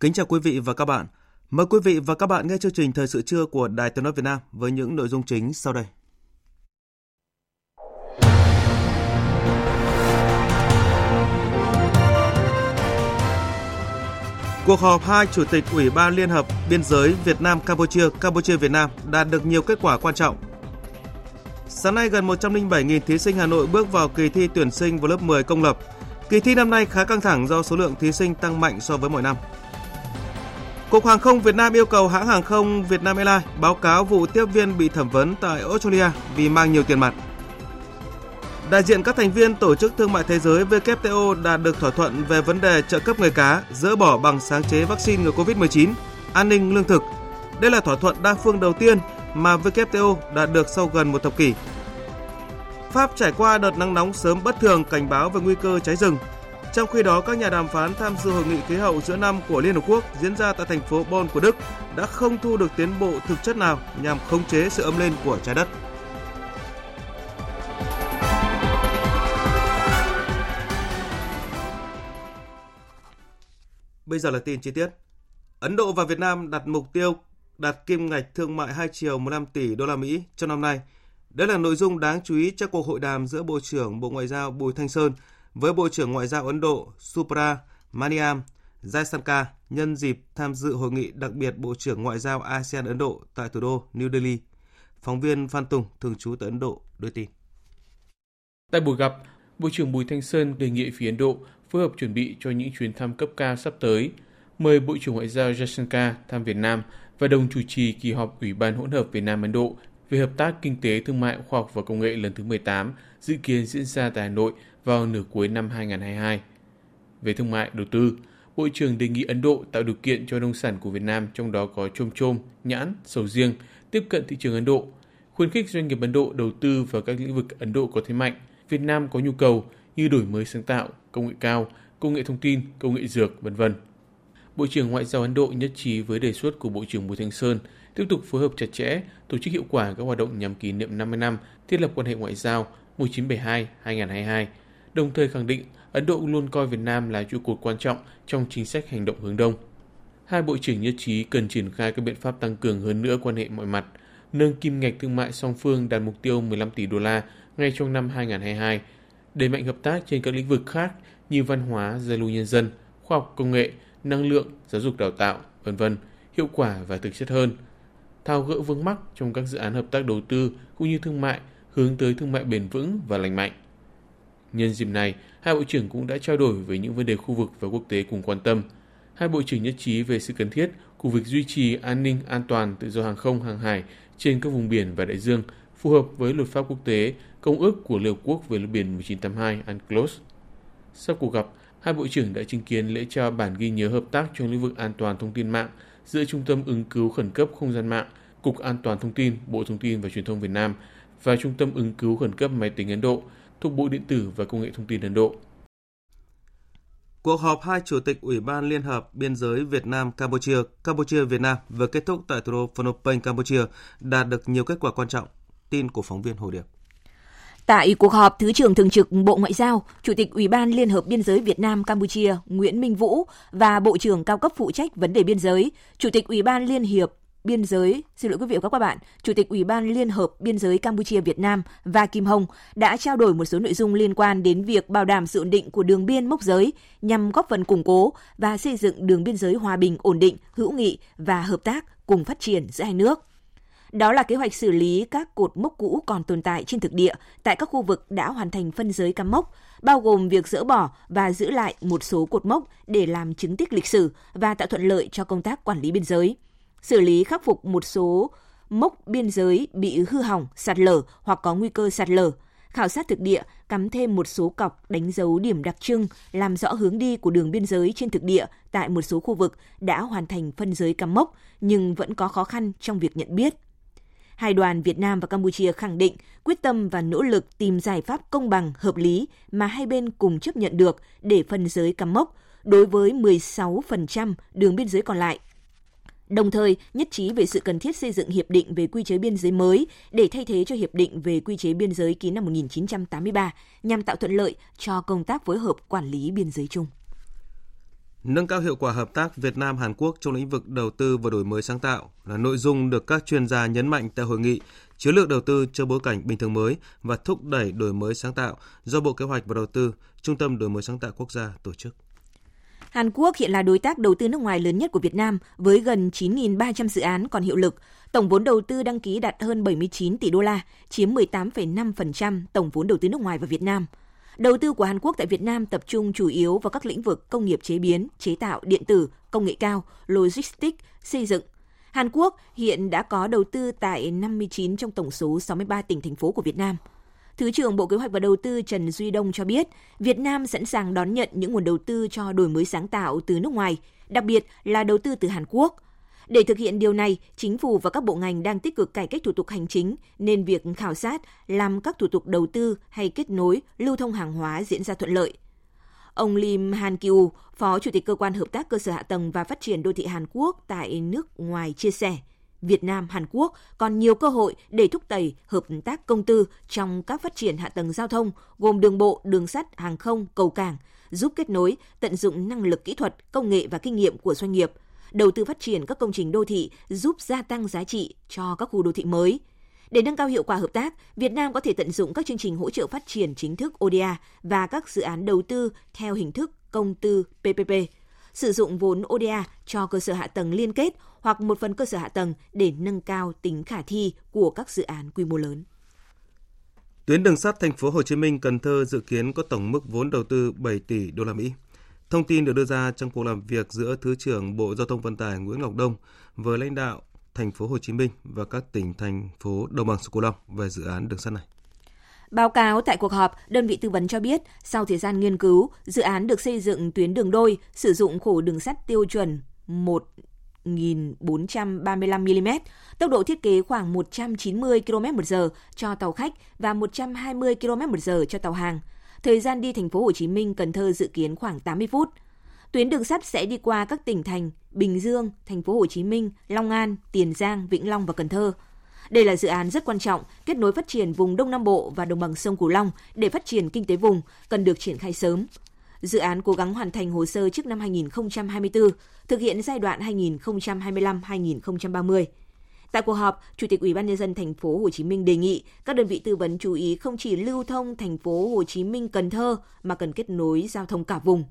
Kính chào quý vị và các bạn. Mời quý vị và các bạn nghe chương trình Thời sự trưa của Đài Tiếng nói Việt Nam với những nội dung chính sau đây. Cuộc họp hai chủ tịch Ủy ban Liên hợp Biên giới Việt Nam Campuchia, Campuchia Việt Nam đạt được nhiều kết quả quan trọng. Sáng nay gần 107.000 thí sinh Hà Nội bước vào kỳ thi tuyển sinh vào lớp 10 công lập. Kỳ thi năm nay khá căng thẳng do số lượng thí sinh tăng mạnh so với mọi năm. Cục Hàng không Việt Nam yêu cầu hãng hàng không Vietnam Airlines báo cáo vụ tiếp viên bị thẩm vấn tại Australia vì mang nhiều tiền mặt. Đại diện các thành viên Tổ chức Thương mại Thế giới WTO đạt được thỏa thuận về vấn đề trợ cấp người cá dỡ bỏ bằng sáng chế vaccine ngừa COVID-19, an ninh lương thực. Đây là thỏa thuận đa phương đầu tiên mà WTO đạt được sau gần một thập kỷ. Pháp trải qua đợt nắng nóng sớm bất thường cảnh báo về nguy cơ cháy rừng trong khi đó, các nhà đàm phán tham dự hội nghị khí hậu giữa năm của Liên Hợp Quốc diễn ra tại thành phố Bonn của Đức đã không thu được tiến bộ thực chất nào nhằm khống chế sự ấm lên của trái đất. Bây giờ là tin chi tiết. Ấn Độ và Việt Nam đặt mục tiêu đạt kim ngạch thương mại hai chiều 15 tỷ đô la Mỹ trong năm nay. Đây là nội dung đáng chú ý trong cuộc hội đàm giữa Bộ trưởng Bộ Ngoại giao Bùi Thanh Sơn với Bộ trưởng Ngoại giao Ấn Độ Supra Maniam Jaisankar nhân dịp tham dự hội nghị đặc biệt Bộ trưởng Ngoại giao ASEAN Ấn Độ tại thủ đô New Delhi. Phóng viên Phan Tùng, thường trú tại Ấn Độ, đưa tin. Tại buổi gặp, Bộ trưởng Bùi Thanh Sơn đề nghị phía Ấn Độ phối hợp chuẩn bị cho những chuyến thăm cấp cao sắp tới, mời Bộ trưởng Ngoại giao Jaisankar thăm Việt Nam và đồng chủ trì kỳ họp Ủy ban hỗn hợp Việt Nam Ấn Độ về hợp tác kinh tế, thương mại, khoa học và công nghệ lần thứ 18 dự kiến diễn ra tại Hà Nội vào nửa cuối năm 2022. Về thương mại, đầu tư, Bộ trưởng đề nghị Ấn Độ tạo điều kiện cho nông sản của Việt Nam, trong đó có chôm chôm, nhãn, sầu riêng, tiếp cận thị trường Ấn Độ, khuyến khích doanh nghiệp Ấn Độ đầu tư vào các lĩnh vực Ấn Độ có thế mạnh, Việt Nam có nhu cầu như đổi mới sáng tạo, công nghệ cao, công nghệ thông tin, công nghệ dược, vân vân. Bộ trưởng Ngoại giao Ấn Độ nhất trí với đề xuất của Bộ trưởng Bùi Thanh Sơn tiếp tục phối hợp chặt chẽ, tổ chức hiệu quả các hoạt động nhằm kỷ niệm 50 năm thiết lập quan hệ ngoại giao 1972-2022 đồng thời khẳng định Ấn Độ luôn coi Việt Nam là trụ cột quan trọng trong chính sách hành động hướng đông. Hai bộ trưởng nhất trí cần triển khai các biện pháp tăng cường hơn nữa quan hệ mọi mặt, nâng kim ngạch thương mại song phương đạt mục tiêu 15 tỷ đô la ngay trong năm 2022, đẩy mạnh hợp tác trên các lĩnh vực khác như văn hóa, giao lưu nhân dân, khoa học công nghệ, năng lượng, giáo dục đào tạo, vân vân, hiệu quả và thực chất hơn. Thao gỡ vướng mắc trong các dự án hợp tác đầu tư cũng như thương mại hướng tới thương mại bền vững và lành mạnh. Nhân dịp này, hai bộ trưởng cũng đã trao đổi về những vấn đề khu vực và quốc tế cùng quan tâm. Hai bộ trưởng nhất trí về sự cần thiết của việc duy trì an ninh, an toàn, tự do hàng không, hàng hải trên các vùng biển và đại dương phù hợp với luật pháp quốc tế, công ước của Liên Hợp Quốc về luật biển 1982 UNCLOS. Sau cuộc gặp, hai bộ trưởng đã chứng kiến lễ trao bản ghi nhớ hợp tác trong lĩnh vực an toàn thông tin mạng giữa Trung tâm ứng cứu khẩn cấp không gian mạng, Cục An toàn Thông tin, Bộ Thông tin và Truyền thông Việt Nam và Trung tâm ứng cứu khẩn cấp máy tính Ấn Độ thuộc Bộ Điện tử và Công nghệ Thông tin Ấn Độ. Cuộc họp hai chủ tịch Ủy ban Liên hợp Biên giới Việt Nam Campuchia, Campuchia Việt Nam vừa kết thúc tại thủ đô Phnom Penh, Campuchia đạt được nhiều kết quả quan trọng. Tin của phóng viên Hồ Điệp. Tại cuộc họp, Thứ trưởng Thường trực Bộ Ngoại giao, Chủ tịch Ủy ban Liên hợp Biên giới Việt Nam Campuchia Nguyễn Minh Vũ và Bộ trưởng cao cấp phụ trách vấn đề biên giới, Chủ tịch Ủy ban Liên hiệp Biên giới, xin lỗi quý vị và các bạn, Chủ tịch Ủy ban Liên hợp Biên giới Campuchia Việt Nam và Kim Hồng đã trao đổi một số nội dung liên quan đến việc bảo đảm sự ổn định của đường biên mốc giới nhằm góp phần củng cố và xây dựng đường biên giới hòa bình, ổn định, hữu nghị và hợp tác cùng phát triển giữa hai nước. Đó là kế hoạch xử lý các cột mốc cũ còn tồn tại trên thực địa tại các khu vực đã hoàn thành phân giới cắm mốc, bao gồm việc dỡ bỏ và giữ lại một số cột mốc để làm chứng tích lịch sử và tạo thuận lợi cho công tác quản lý biên giới, xử lý khắc phục một số mốc biên giới bị hư hỏng, sạt lở hoặc có nguy cơ sạt lở, khảo sát thực địa, cắm thêm một số cọc đánh dấu điểm đặc trưng, làm rõ hướng đi của đường biên giới trên thực địa tại một số khu vực đã hoàn thành phân giới cắm mốc nhưng vẫn có khó khăn trong việc nhận biết. Hai đoàn Việt Nam và Campuchia khẳng định quyết tâm và nỗ lực tìm giải pháp công bằng, hợp lý mà hai bên cùng chấp nhận được để phân giới cắm mốc đối với 16% đường biên giới còn lại đồng thời nhất trí về sự cần thiết xây dựng hiệp định về quy chế biên giới mới để thay thế cho hiệp định về quy chế biên giới ký năm 1983 nhằm tạo thuận lợi cho công tác phối hợp quản lý biên giới chung. Nâng cao hiệu quả hợp tác Việt Nam Hàn Quốc trong lĩnh vực đầu tư và đổi mới sáng tạo là nội dung được các chuyên gia nhấn mạnh tại hội nghị Chiến lược đầu tư cho bối cảnh bình thường mới và thúc đẩy đổi mới sáng tạo do Bộ Kế hoạch và Đầu tư, Trung tâm đổi mới sáng tạo quốc gia tổ chức. Hàn Quốc hiện là đối tác đầu tư nước ngoài lớn nhất của Việt Nam với gần 9.300 dự án còn hiệu lực. Tổng vốn đầu tư đăng ký đạt hơn 79 tỷ đô la, chiếm 18,5% tổng vốn đầu tư nước ngoài vào Việt Nam. Đầu tư của Hàn Quốc tại Việt Nam tập trung chủ yếu vào các lĩnh vực công nghiệp chế biến, chế tạo, điện tử, công nghệ cao, logistics, xây dựng. Hàn Quốc hiện đã có đầu tư tại 59 trong tổng số 63 tỉnh thành phố của Việt Nam – Thứ trưởng Bộ Kế hoạch và Đầu tư Trần Duy Đông cho biết, Việt Nam sẵn sàng đón nhận những nguồn đầu tư cho đổi mới sáng tạo từ nước ngoài, đặc biệt là đầu tư từ Hàn Quốc. Để thực hiện điều này, chính phủ và các bộ ngành đang tích cực cải cách thủ tục hành chính, nên việc khảo sát, làm các thủ tục đầu tư hay kết nối, lưu thông hàng hóa diễn ra thuận lợi. Ông Lim Han Kyu, Phó Chủ tịch Cơ quan Hợp tác Cơ sở Hạ tầng và Phát triển Đô thị Hàn Quốc tại nước ngoài chia sẻ – Việt Nam, Hàn Quốc còn nhiều cơ hội để thúc đẩy hợp tác công tư trong các phát triển hạ tầng giao thông gồm đường bộ, đường sắt, hàng không, cầu cảng, giúp kết nối, tận dụng năng lực kỹ thuật, công nghệ và kinh nghiệm của doanh nghiệp, đầu tư phát triển các công trình đô thị giúp gia tăng giá trị cho các khu đô thị mới. Để nâng cao hiệu quả hợp tác, Việt Nam có thể tận dụng các chương trình hỗ trợ phát triển chính thức ODA và các dự án đầu tư theo hình thức công tư PPP sử dụng vốn ODA cho cơ sở hạ tầng liên kết hoặc một phần cơ sở hạ tầng để nâng cao tính khả thi của các dự án quy mô lớn. Tuyến đường sắt thành phố Hồ Chí Minh, Cần Thơ dự kiến có tổng mức vốn đầu tư 7 tỷ đô la Mỹ. Thông tin được đưa ra trong cuộc làm việc giữa Thứ trưởng Bộ Giao thông Vận tải Nguyễn Ngọc Đông với lãnh đạo thành phố Hồ Chí Minh và các tỉnh thành phố Đồng bằng sông Cửu Long về dự án đường sắt này. Báo cáo tại cuộc họp, đơn vị tư vấn cho biết, sau thời gian nghiên cứu, dự án được xây dựng tuyến đường đôi, sử dụng khổ đường sắt tiêu chuẩn 1 1435 mm, tốc độ thiết kế khoảng 190 km/h cho tàu khách và 120 km/h cho tàu hàng. Thời gian đi thành phố Hồ Chí Minh Cần Thơ dự kiến khoảng 80 phút. Tuyến đường sắt sẽ đi qua các tỉnh thành Bình Dương, thành phố Hồ Chí Minh, Long An, Tiền Giang, Vĩnh Long và Cần Thơ. Đây là dự án rất quan trọng, kết nối phát triển vùng Đông Nam Bộ và đồng bằng sông Cửu Long để phát triển kinh tế vùng, cần được triển khai sớm. Dự án cố gắng hoàn thành hồ sơ trước năm 2024, thực hiện giai đoạn 2025-2030. Tại cuộc họp, Chủ tịch Ủy ban nhân dân thành phố Hồ Chí Minh đề nghị các đơn vị tư vấn chú ý không chỉ lưu thông thành phố Hồ Chí Minh Cần Thơ mà cần kết nối giao thông cả vùng.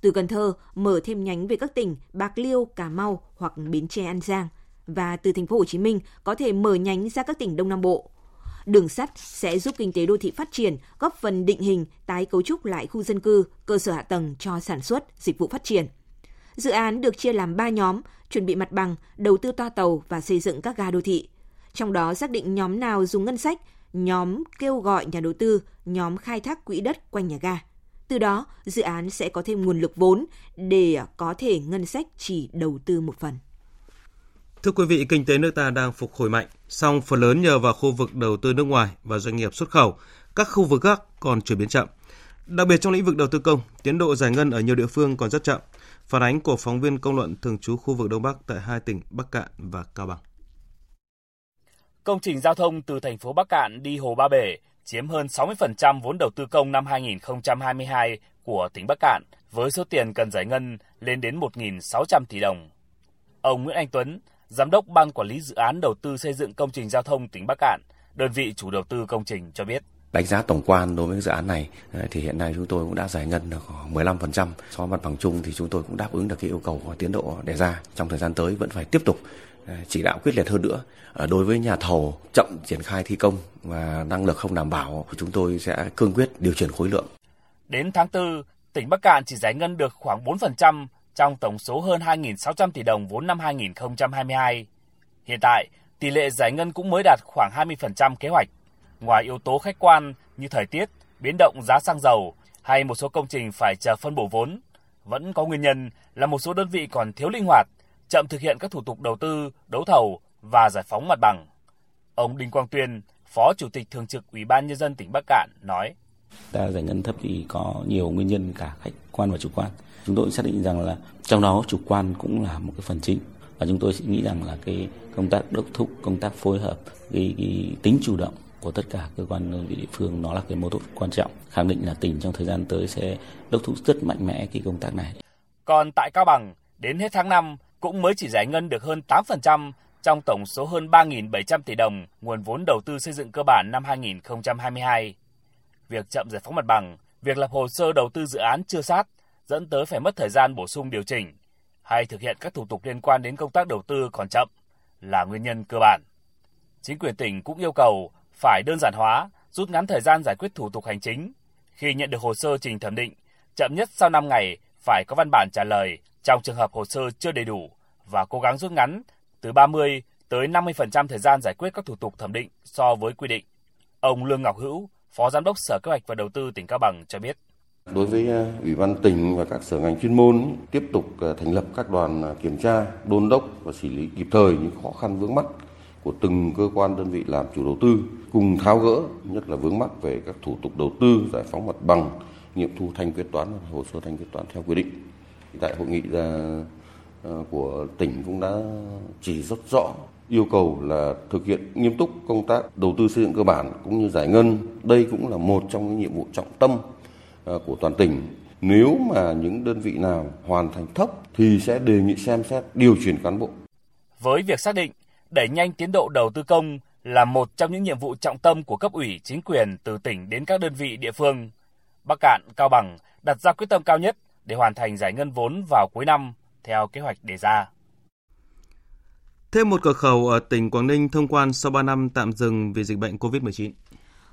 Từ Cần Thơ mở thêm nhánh về các tỉnh Bạc Liêu, Cà Mau hoặc Bến Tre An Giang và từ thành phố Hồ Chí Minh có thể mở nhánh ra các tỉnh Đông Nam Bộ. Đường sắt sẽ giúp kinh tế đô thị phát triển, góp phần định hình, tái cấu trúc lại khu dân cư, cơ sở hạ tầng cho sản xuất, dịch vụ phát triển. Dự án được chia làm 3 nhóm, chuẩn bị mặt bằng, đầu tư toa tàu và xây dựng các ga đô thị. Trong đó xác định nhóm nào dùng ngân sách, nhóm kêu gọi nhà đầu tư, nhóm khai thác quỹ đất quanh nhà ga. Từ đó, dự án sẽ có thêm nguồn lực vốn để có thể ngân sách chỉ đầu tư một phần. Thưa quý vị, kinh tế nước ta đang phục hồi mạnh, song phần lớn nhờ vào khu vực đầu tư nước ngoài và doanh nghiệp xuất khẩu, các khu vực khác còn chuyển biến chậm. Đặc biệt trong lĩnh vực đầu tư công, tiến độ giải ngân ở nhiều địa phương còn rất chậm. Phản ánh của phóng viên công luận thường trú khu vực Đông Bắc tại hai tỉnh Bắc Cạn và Cao Bằng. Công trình giao thông từ thành phố Bắc Cạn đi Hồ Ba Bể chiếm hơn 60% vốn đầu tư công năm 2022 của tỉnh Bắc Cạn với số tiền cần giải ngân lên đến 1.600 tỷ đồng. Ông Nguyễn Anh Tuấn, Giám đốc Ban Quản lý Dự án Đầu tư xây dựng công trình giao thông tỉnh Bắc Cạn, đơn vị chủ đầu tư công trình cho biết. Đánh giá tổng quan đối với dự án này ờ, thì hiện nay chúng tôi cũng đã giải ngân được khoảng 15%. So mặt bằng chung thì chúng tôi cũng đáp ứng được cái yêu cầu và tiến độ đề ra. Trong thời gian tới vẫn phải tiếp tục ờ, chỉ đạo quyết liệt hơn nữa. Ờ, đối với nhà thầu chậm triển khai thi công và năng lực không đảm bảo, chúng tôi sẽ cương quyết điều chuyển khối lượng Đến tháng 4, tỉnh Bắc Cạn chỉ giải ngân được khoảng 4% trong tổng số hơn 2.600 tỷ đồng vốn năm 2022. Hiện tại, tỷ lệ giải ngân cũng mới đạt khoảng 20% kế hoạch. Ngoài yếu tố khách quan như thời tiết, biến động giá xăng dầu hay một số công trình phải chờ phân bổ vốn, vẫn có nguyên nhân là một số đơn vị còn thiếu linh hoạt, chậm thực hiện các thủ tục đầu tư, đấu thầu và giải phóng mặt bằng. Ông Đinh Quang Tuyên, Phó Chủ tịch Thường trực Ủy ban Nhân dân tỉnh Bắc Cạn nói. Ta giải ngân thấp thì có nhiều nguyên nhân cả khách quan và chủ quan. Chúng tôi xác định rằng là trong đó chủ quan cũng là một cái phần chính và chúng tôi nghĩ rằng là cái công tác đốc thúc, công tác phối hợp, cái, cái tính chủ động của tất cả cơ quan đơn vị địa phương nó là cái mấu chốt quan trọng khẳng định là tỉnh trong thời gian tới sẽ đốc thúc rất mạnh mẽ cái công tác này. Còn tại Cao Bằng, đến hết tháng 5 cũng mới chỉ giải ngân được hơn 8% trong tổng số hơn 3.700 tỷ đồng nguồn vốn đầu tư xây dựng cơ bản năm 2022. Việc chậm giải phóng mặt bằng, việc lập hồ sơ đầu tư dự án chưa sát dẫn tới phải mất thời gian bổ sung điều chỉnh hay thực hiện các thủ tục liên quan đến công tác đầu tư còn chậm là nguyên nhân cơ bản. Chính quyền tỉnh cũng yêu cầu phải đơn giản hóa, rút ngắn thời gian giải quyết thủ tục hành chính. Khi nhận được hồ sơ trình thẩm định, chậm nhất sau 5 ngày phải có văn bản trả lời trong trường hợp hồ sơ chưa đầy đủ và cố gắng rút ngắn từ 30 tới 50% thời gian giải quyết các thủ tục thẩm định so với quy định. Ông Lương Ngọc Hữu, Phó Giám đốc Sở Kế hoạch và Đầu tư tỉnh Cao Bằng cho biết. Đối với ờ, Ủy ban tỉnh và các sở ngành chuyên môn tiếp tục ờ, thành lập các đoàn ờ, kiểm tra, đôn đốc và xử lý kịp thời những khó khăn vướng mắt của từng cơ quan đơn vị làm chủ đầu tư cùng tháo gỡ nhất là vướng mắc về các thủ tục đầu tư, giải phóng mặt bằng, nghiệm thu thanh quyết toán hồ sơ thanh quyết toán theo quy định. Tại hội nghị của tỉnh cũng đã chỉ rất rõ yêu cầu là thực hiện nghiêm túc công tác đầu tư xây dựng cơ bản cũng như giải ngân. Đây cũng là một trong những nhiệm vụ trọng tâm của toàn tỉnh. Nếu mà những đơn vị nào hoàn thành thấp thì sẽ đề nghị xem xét điều chuyển cán bộ. Với việc xác định đẩy nhanh tiến độ đầu tư công là một trong những nhiệm vụ trọng tâm của cấp ủy chính quyền từ tỉnh đến các đơn vị địa phương. Bắc Cạn, Cao Bằng đặt ra quyết tâm cao nhất để hoàn thành giải ngân vốn vào cuối năm theo kế hoạch đề ra. Thêm một cửa khẩu ở tỉnh Quảng Ninh thông quan sau 3 năm tạm dừng vì dịch bệnh COVID-19.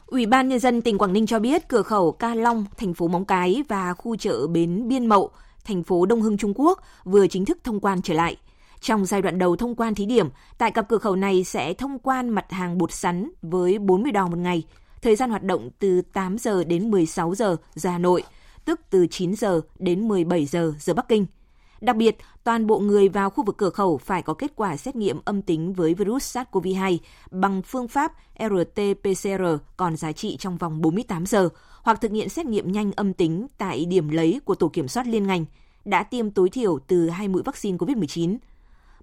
Ủy ban Nhân dân tỉnh Quảng Ninh cho biết cửa khẩu Ca Long, thành phố Móng Cái và khu chợ Bến Biên Mậu, thành phố Đông Hưng Trung Quốc vừa chính thức thông quan trở lại. Trong giai đoạn đầu thông quan thí điểm, tại cặp cửa khẩu này sẽ thông quan mặt hàng bột sắn với 40 đò một ngày, thời gian hoạt động từ 8 giờ đến 16 giờ giờ Hà Nội, tức từ 9 giờ đến 17 giờ giờ Bắc Kinh – Đặc biệt, toàn bộ người vào khu vực cửa khẩu phải có kết quả xét nghiệm âm tính với virus SARS-CoV-2 bằng phương pháp RT-PCR còn giá trị trong vòng 48 giờ hoặc thực hiện xét nghiệm nhanh âm tính tại điểm lấy của tổ kiểm soát liên ngành, đã tiêm tối thiểu từ hai mũi vaccine COVID-19.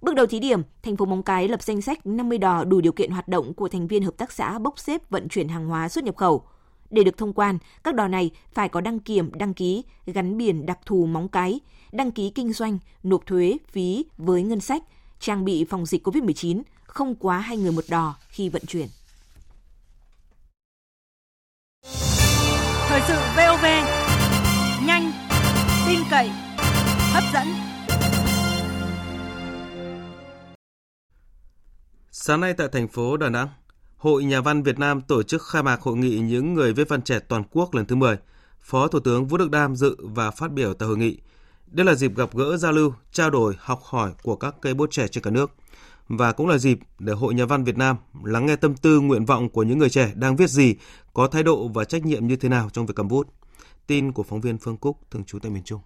Bước đầu thí điểm, thành phố Móng Cái lập danh sách 50 đò đủ điều kiện hoạt động của thành viên hợp tác xã bốc xếp vận chuyển hàng hóa xuất nhập khẩu – để được thông quan, các đò này phải có đăng kiểm, đăng ký, gắn biển đặc thù móng cái, đăng ký kinh doanh, nộp thuế, phí với ngân sách, trang bị phòng dịch COVID-19, không quá hai người một đò khi vận chuyển. Thời sự VOV, nhanh, tin cậy, hấp dẫn. Sáng nay tại thành phố Đà Nẵng, Hội Nhà văn Việt Nam tổ chức khai mạc hội nghị những người viết văn trẻ toàn quốc lần thứ 10. Phó Thủ tướng Vũ Đức Đam dự và phát biểu tại hội nghị. Đây là dịp gặp gỡ giao lưu, trao đổi, học hỏi của các cây bút trẻ trên cả nước và cũng là dịp để Hội Nhà văn Việt Nam lắng nghe tâm tư nguyện vọng của những người trẻ đang viết gì, có thái độ và trách nhiệm như thế nào trong việc cầm bút. Tin của phóng viên Phương Cúc thường trú tại miền Trung.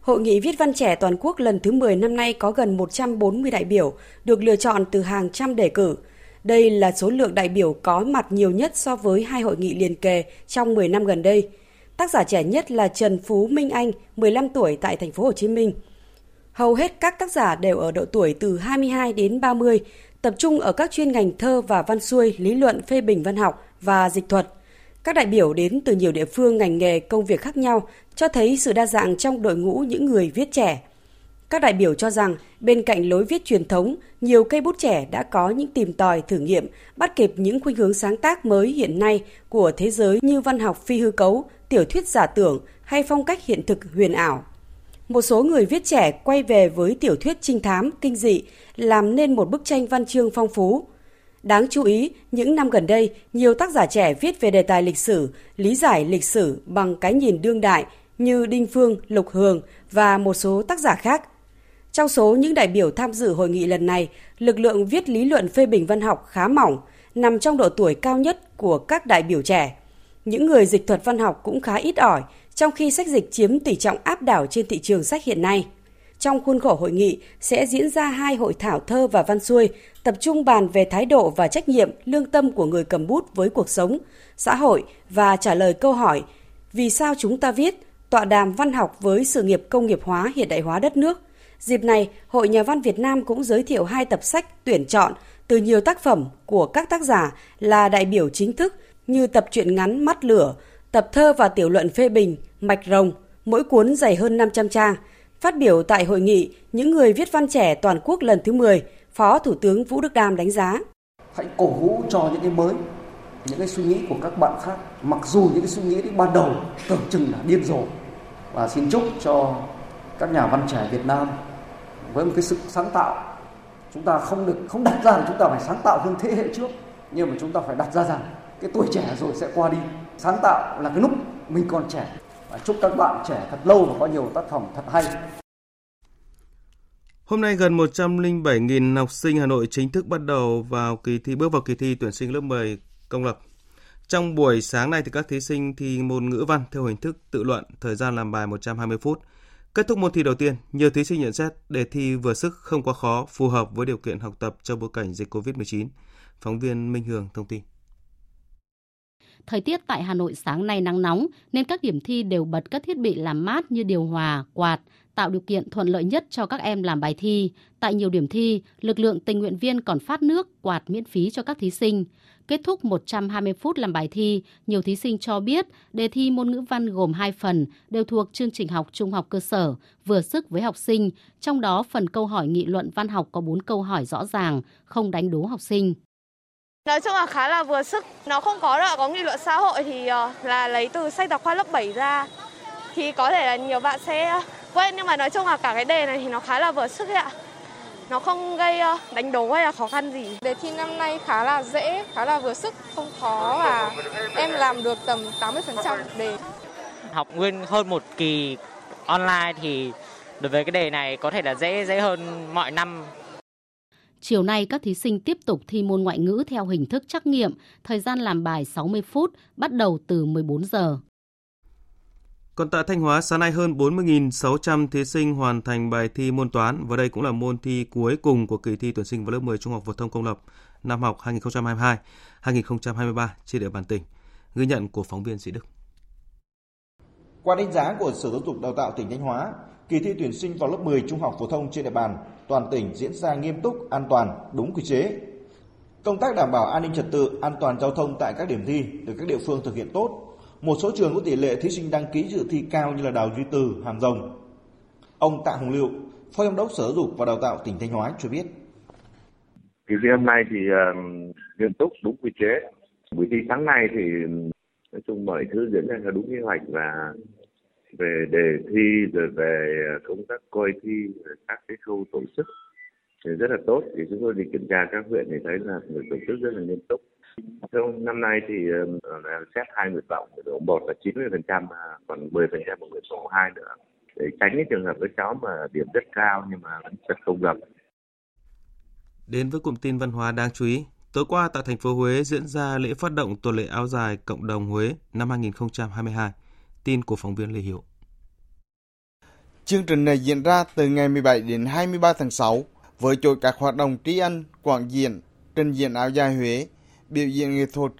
Hội nghị viết văn trẻ toàn quốc lần thứ 10 năm nay có gần 140 đại biểu, được lựa chọn từ hàng trăm đề cử. Đây là số lượng đại biểu có mặt nhiều nhất so với hai hội nghị liền kề trong 10 năm gần đây. Tác giả trẻ nhất là Trần Phú Minh Anh, 15 tuổi tại thành phố Hồ Chí Minh. Hầu hết các tác giả đều ở độ tuổi từ 22 đến 30, tập trung ở các chuyên ngành thơ và văn xuôi, lý luận, phê bình văn học và dịch thuật. Các đại biểu đến từ nhiều địa phương, ngành nghề, công việc khác nhau, cho thấy sự đa dạng trong đội ngũ những người viết trẻ. Các đại biểu cho rằng, bên cạnh lối viết truyền thống, nhiều cây bút trẻ đã có những tìm tòi thử nghiệm, bắt kịp những khuynh hướng sáng tác mới hiện nay của thế giới như văn học phi hư cấu, tiểu thuyết giả tưởng hay phong cách hiện thực huyền ảo. Một số người viết trẻ quay về với tiểu thuyết trinh thám, kinh dị, làm nên một bức tranh văn chương phong phú. Đáng chú ý, những năm gần đây, nhiều tác giả trẻ viết về đề tài lịch sử, lý giải lịch sử bằng cái nhìn đương đại như Đinh Phương, Lục Hường và một số tác giả khác. Trong số những đại biểu tham dự hội nghị lần này, lực lượng viết lý luận phê bình văn học khá mỏng, nằm trong độ tuổi cao nhất của các đại biểu trẻ. Những người dịch thuật văn học cũng khá ít ỏi, trong khi sách dịch chiếm tỷ trọng áp đảo trên thị trường sách hiện nay. Trong khuôn khổ hội nghị sẽ diễn ra hai hội thảo thơ và văn xuôi, tập trung bàn về thái độ và trách nhiệm, lương tâm của người cầm bút với cuộc sống, xã hội và trả lời câu hỏi vì sao chúng ta viết, tọa đàm văn học với sự nghiệp công nghiệp hóa hiện đại hóa đất nước. Dịp này, Hội Nhà văn Việt Nam cũng giới thiệu hai tập sách tuyển chọn từ nhiều tác phẩm của các tác giả là đại biểu chính thức như tập truyện ngắn Mắt lửa, tập thơ và tiểu luận phê bình Mạch rồng, mỗi cuốn dày hơn 500 trang. Phát biểu tại hội nghị, những người viết văn trẻ toàn quốc lần thứ 10, Phó Thủ tướng Vũ Đức Đam đánh giá. Hãy cổ vũ cho những cái mới, những cái suy nghĩ của các bạn khác, mặc dù những cái suy nghĩ ban đầu tưởng chừng là điên rồ. Và xin chúc cho các nhà văn trẻ Việt Nam với một cái sự sáng tạo chúng ta không được không đặt ra là chúng ta phải sáng tạo hơn thế hệ trước nhưng mà chúng ta phải đặt ra rằng cái tuổi trẻ rồi sẽ qua đi sáng tạo là cái lúc mình còn trẻ và chúc các bạn trẻ thật lâu và có nhiều tác phẩm thật hay Hôm nay gần 107.000 học sinh Hà Nội chính thức bắt đầu vào kỳ thi bước vào kỳ thi tuyển sinh lớp 10 công lập. Trong buổi sáng nay thì các thí sinh thi môn ngữ văn theo hình thức tự luận, thời gian làm bài 120 phút. Kết thúc môn thi đầu tiên, nhiều thí sinh nhận xét đề thi vừa sức không quá khó, phù hợp với điều kiện học tập trong bối cảnh dịch COVID-19. Phóng viên Minh Hường thông tin. Thời tiết tại Hà Nội sáng nay nắng nóng nên các điểm thi đều bật các thiết bị làm mát như điều hòa, quạt, tạo điều kiện thuận lợi nhất cho các em làm bài thi. Tại nhiều điểm thi, lực lượng tình nguyện viên còn phát nước, quạt miễn phí cho các thí sinh. Kết thúc 120 phút làm bài thi, nhiều thí sinh cho biết đề thi môn ngữ văn gồm 2 phần, đều thuộc chương trình học trung học cơ sở, vừa sức với học sinh. Trong đó, phần câu hỏi nghị luận văn học có 4 câu hỏi rõ ràng, không đánh đố học sinh. Nói chung là khá là vừa sức. Nó không có đoạn có nghị luận xã hội thì ờ, là lấy từ sách giáo khoa lớp 7 ra. Thì có thể là nhiều bạn sẽ quên nhưng mà nói chung là cả cái đề này thì nó khá là vừa sức ạ. Nó không gây ờ, đánh đố hay là khó khăn gì. Đề thi năm nay khá là dễ, khá là vừa sức, không khó và em làm được tầm 80% đề. Học nguyên hơn một kỳ online thì đối với cái đề này có thể là dễ dễ hơn mọi năm Chiều nay, các thí sinh tiếp tục thi môn ngoại ngữ theo hình thức trắc nghiệm, thời gian làm bài 60 phút, bắt đầu từ 14 giờ. Còn tại Thanh Hóa, sáng nay hơn 40.600 thí sinh hoàn thành bài thi môn toán và đây cũng là môn thi cuối cùng của kỳ thi tuyển sinh vào lớp 10 trung học phổ thông công lập năm học 2022-2023 trên địa bàn tỉnh. Ghi nhận của phóng viên Sĩ Đức. Qua đánh giá của Sở Giáo dục Đào tạo tỉnh Thanh Hóa, kỳ thi tuyển sinh vào lớp 10 trung học phổ thông trên địa bàn toàn tỉnh diễn ra nghiêm túc, an toàn, đúng quy chế. Công tác đảm bảo an ninh trật tự, an toàn giao thông tại các điểm thi được các địa phương thực hiện tốt. Một số trường có tỷ lệ thí sinh đăng ký dự thi cao như là Đào Duy Từ, Hàm Rồng. Ông Tạ Hồng Liệu, Phó Giám đốc Sở Giáo dục và Đào tạo tỉnh Thanh Hóa cho biết. Kỳ thi hôm nay thì uh, nghiêm túc, đúng quy chế. Buổi thi sáng nay thì nói chung mọi thứ diễn ra theo đúng kế hoạch và về đề thi rồi về ờ, công tác coi thi rồi các cái khâu tổ chức thì rất là tốt. Thì chúng tôi đi kiểm tra các huyện thì thấy là người tổ chức rất là nghiêm túc. Trong năm nay thì xét hai nguyện vọng nguyện một là 90 phần trăm còn 10 phần trăm nguyện vọng hai nữa. Để tránh cái trường hợp các cháu mà điểm rất cao nhưng mà vẫn rất không gặp Đến với cụm tin văn hóa đáng chú ý, tối qua tại thành phố Huế diễn ra lễ phát động tuần lễ áo dài cộng đồng Huế năm 2022. Tin của phóng viên Lê Hiệu. Chương trình này diễn ra từ ngày 17 đến 23 tháng 6 với chuỗi các hoạt động tri ân, quảng diện, trình diễn áo dài Huế, biểu diễn nghệ thuật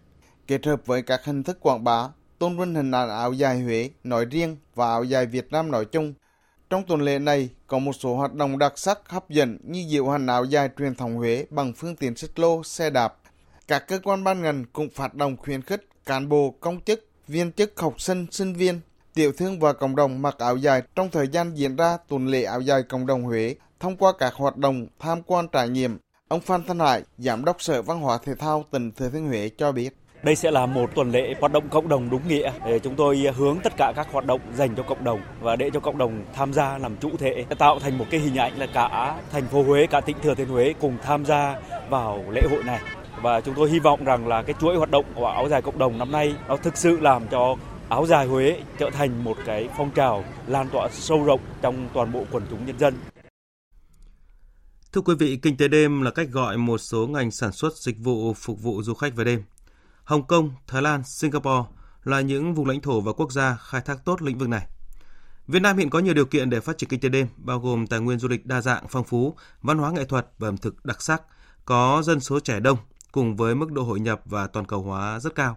kết hợp với các hình thức quảng bá, tôn vinh hình ảnh áo dài Huế nói riêng và áo dài Việt Nam nói chung. Trong tuần lễ này có một số hoạt động đặc sắc hấp dẫn như diệu hành áo dài truyền thống Huế bằng phương tiện xích lô, xe đạp. Các cơ quan ban ngành cũng phát động khuyến khích cán bộ, công chức, viên chức, học sinh, sinh viên, tiểu thương và cộng đồng mặc áo dài trong thời gian diễn ra tuần lễ áo dài cộng đồng Huế thông qua các hoạt động tham quan trải nghiệm. Ông Phan Thanh Hải, Giám đốc Sở Văn hóa Thể thao tỉnh Thừa Thiên Huế cho biết. Đây sẽ là một tuần lễ hoạt động cộng đồng đúng nghĩa để chúng tôi hướng tất cả các hoạt động dành cho cộng đồng và để cho cộng đồng tham gia làm chủ thể tạo thành một cái hình ảnh là cả thành phố Huế, cả tỉnh Thừa Thiên Huế cùng tham gia vào lễ hội này và chúng tôi hy vọng rằng là cái chuỗi hoạt động của áo dài cộng đồng năm nay nó thực sự làm cho áo dài Huế trở thành một cái phong trào lan tỏa sâu rộng trong toàn bộ quần chúng nhân dân. Thưa quý vị, kinh tế đêm là cách gọi một số ngành sản xuất dịch vụ phục vụ du khách về đêm. Hồng Kông, Thái Lan, Singapore là những vùng lãnh thổ và quốc gia khai thác tốt lĩnh vực này. Việt Nam hiện có nhiều điều kiện để phát triển kinh tế đêm, bao gồm tài nguyên du lịch đa dạng, phong phú, văn hóa nghệ thuật và ẩm thực đặc sắc, có dân số trẻ đông, cùng với mức độ hội nhập và toàn cầu hóa rất cao.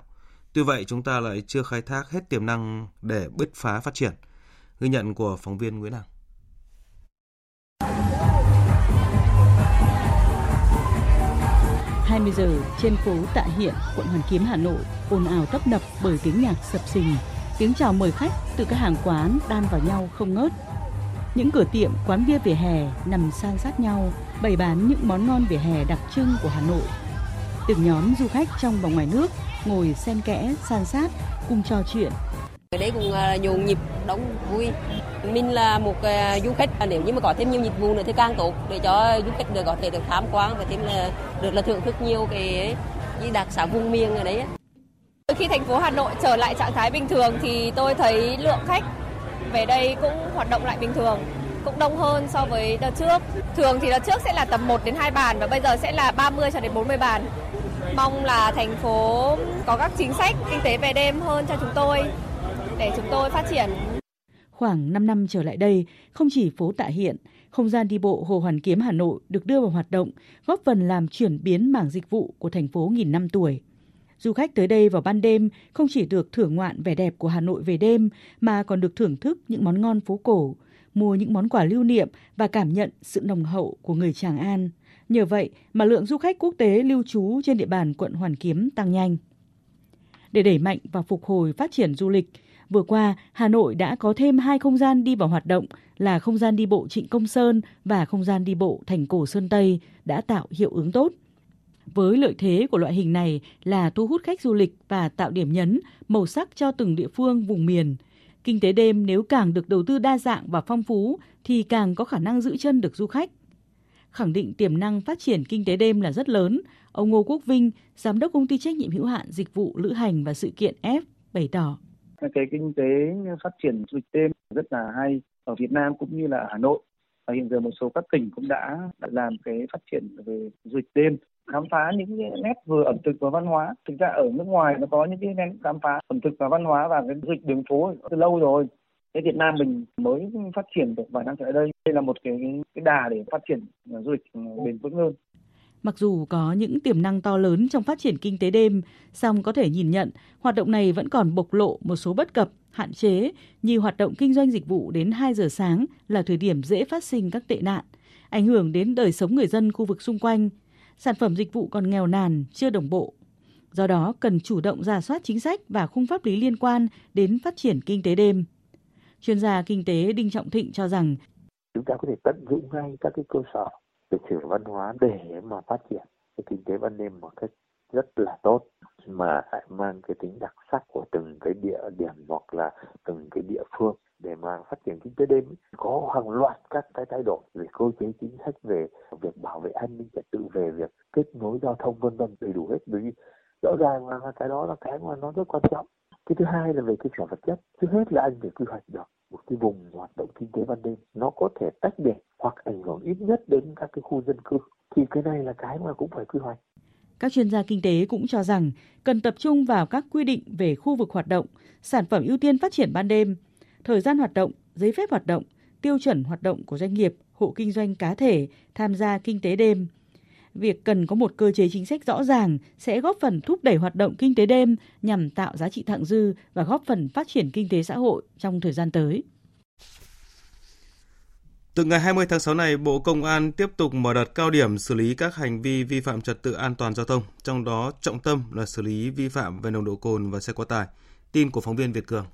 Tuy vậy, chúng ta lại chưa khai thác hết tiềm năng để bứt phá phát triển. Ghi nhận của phóng viên Nguyễn Hằng. 20 giờ trên phố Tạ Hiện, quận Hoàn Kiếm, Hà Nội, ồn ào tấp nập bởi tiếng nhạc sập sình, tiếng chào mời khách từ các hàng quán đan vào nhau không ngớt. Những cửa tiệm, quán bia vỉa hè nằm san sát nhau, bày bán những món ngon vỉa hè đặc trưng của Hà Nội. Từng nhóm du khách trong và ngoài nước ngồi xen kẽ, san sát, cùng trò chuyện. Ở đây cũng à, nhộn nhịp, đông vui. Mình là một uh, du khách, nếu như mà có thêm nhiều dịch vụ nữa thì càng tốt để cho du khách được có thể được tham quan và thêm là được là thưởng thức nhiều cái gì đặc sản vùng miền ở đấy. Khi thành phố Hà Nội trở lại trạng thái bình thường thì tôi thấy lượng khách về đây cũng hoạt động lại bình thường cũng đông hơn so với đợt trước. Thường thì đợt trước sẽ là tầm 1 đến 2 bàn và bây giờ sẽ là 30 cho đến 40 bàn. Mong là thành phố có các chính sách kinh tế về đêm hơn cho chúng tôi để chúng tôi phát triển. Khoảng 5 năm trở lại đây, không chỉ phố Tạ Hiện, không gian đi bộ Hồ Hoàn Kiếm Hà Nội được đưa vào hoạt động, góp phần làm chuyển biến mảng dịch vụ của thành phố nghìn năm tuổi. Du khách tới đây vào ban đêm không chỉ được thưởng ngoạn vẻ đẹp của Hà Nội về đêm mà còn được thưởng thức những món ngon phố cổ, mua những món quà lưu niệm và cảm nhận sự nồng hậu của người Tràng An. Nhờ vậy mà lượng du khách quốc tế lưu trú trên địa bàn quận Hoàn Kiếm tăng nhanh. Để đẩy mạnh và phục hồi phát triển du lịch, vừa qua Hà Nội đã có thêm hai không gian đi vào hoạt động là không gian đi bộ Trịnh Công Sơn và không gian đi bộ Thành Cổ Sơn Tây đã tạo hiệu ứng tốt. Với lợi thế của loại hình này là thu hút khách du lịch và tạo điểm nhấn, màu sắc cho từng địa phương vùng miền. Kinh tế đêm nếu càng được đầu tư đa dạng và phong phú thì càng có khả năng giữ chân được du khách. Khẳng định tiềm năng phát triển kinh tế đêm là rất lớn, ông Ngô Quốc Vinh, giám đốc công ty trách nhiệm hữu hạn dịch vụ lữ hành và sự kiện F bày tỏ. Cái kinh tế phát triển du lịch đêm rất là hay ở Việt Nam cũng như là Hà Nội. Và hiện giờ một số các tỉnh cũng đã, đã làm cái phát triển về du lịch đêm khám phá những cái nét vừa ẩm thực và văn hóa thực ra ở nước ngoài nó có những cái nét khám phá ẩm thực và văn hóa và cái du lịch đường phố từ lâu rồi cái Việt Nam mình mới phát triển được vài năm trở lại đây đây là một cái cái đà để phát triển à, du lịch à, bền vững hơn Mặc dù có những tiềm năng to lớn trong phát triển kinh tế đêm, song có thể nhìn nhận hoạt động này vẫn còn bộc lộ một số bất cập, hạn chế như hoạt động kinh doanh dịch vụ đến 2 giờ sáng là thời điểm dễ phát sinh các tệ nạn, ảnh hưởng đến đời sống người dân khu vực xung quanh, sản phẩm dịch vụ còn nghèo nàn, chưa đồng bộ. Do đó, cần chủ động ra soát chính sách và khung pháp lý liên quan đến phát triển kinh tế đêm. Chuyên gia kinh tế Đinh Trọng Thịnh cho rằng chúng ta có thể tận dụng ngay các cái cơ sở lịch sử văn hóa để mà phát triển cái kinh tế ban đêm một cách rất là tốt, mà lại mang cái tính đặc sắc của từng cái địa điểm hoặc là từng cái địa phương để mà phát triển kinh tế đêm. Có hàng loạt các cái thay đổi về cơ chế chính sách, về việc bảo vệ an ninh trật tự, về việc kết nối giao thông, vân vân, đầy đủ hết. Bởi vì rõ ràng là cái đó là cái mà nó rất quan trọng cái thứ hai là về cơ sở vật chất. Trước hết là anh phải quy hoạch được một cái vùng hoạt động kinh tế ban đêm. Nó có thể tách biệt hoặc ảnh hưởng ít nhất đến các cái khu dân cư. Thì cái này là cái mà cũng phải quy hoạch. Các chuyên gia kinh tế cũng cho rằng cần tập trung vào các quy định về khu vực hoạt động, sản phẩm ưu tiên phát triển ban đêm, thời gian hoạt động, giấy phép hoạt động, tiêu chuẩn hoạt động của doanh nghiệp, hộ kinh doanh cá thể tham gia kinh tế đêm. Việc cần có một cơ chế chính sách rõ ràng sẽ góp phần thúc đẩy hoạt động kinh tế đêm nhằm tạo giá trị thặng dư và góp phần phát triển kinh tế xã hội trong thời gian tới. Từ ngày 20 tháng 6 này, Bộ Công an tiếp tục mở đợt cao điểm xử lý các hành vi vi phạm trật tự an toàn giao thông, trong đó trọng tâm là xử lý vi phạm về nồng độ cồn và xe quá tải. Tin của phóng viên Việt Cường.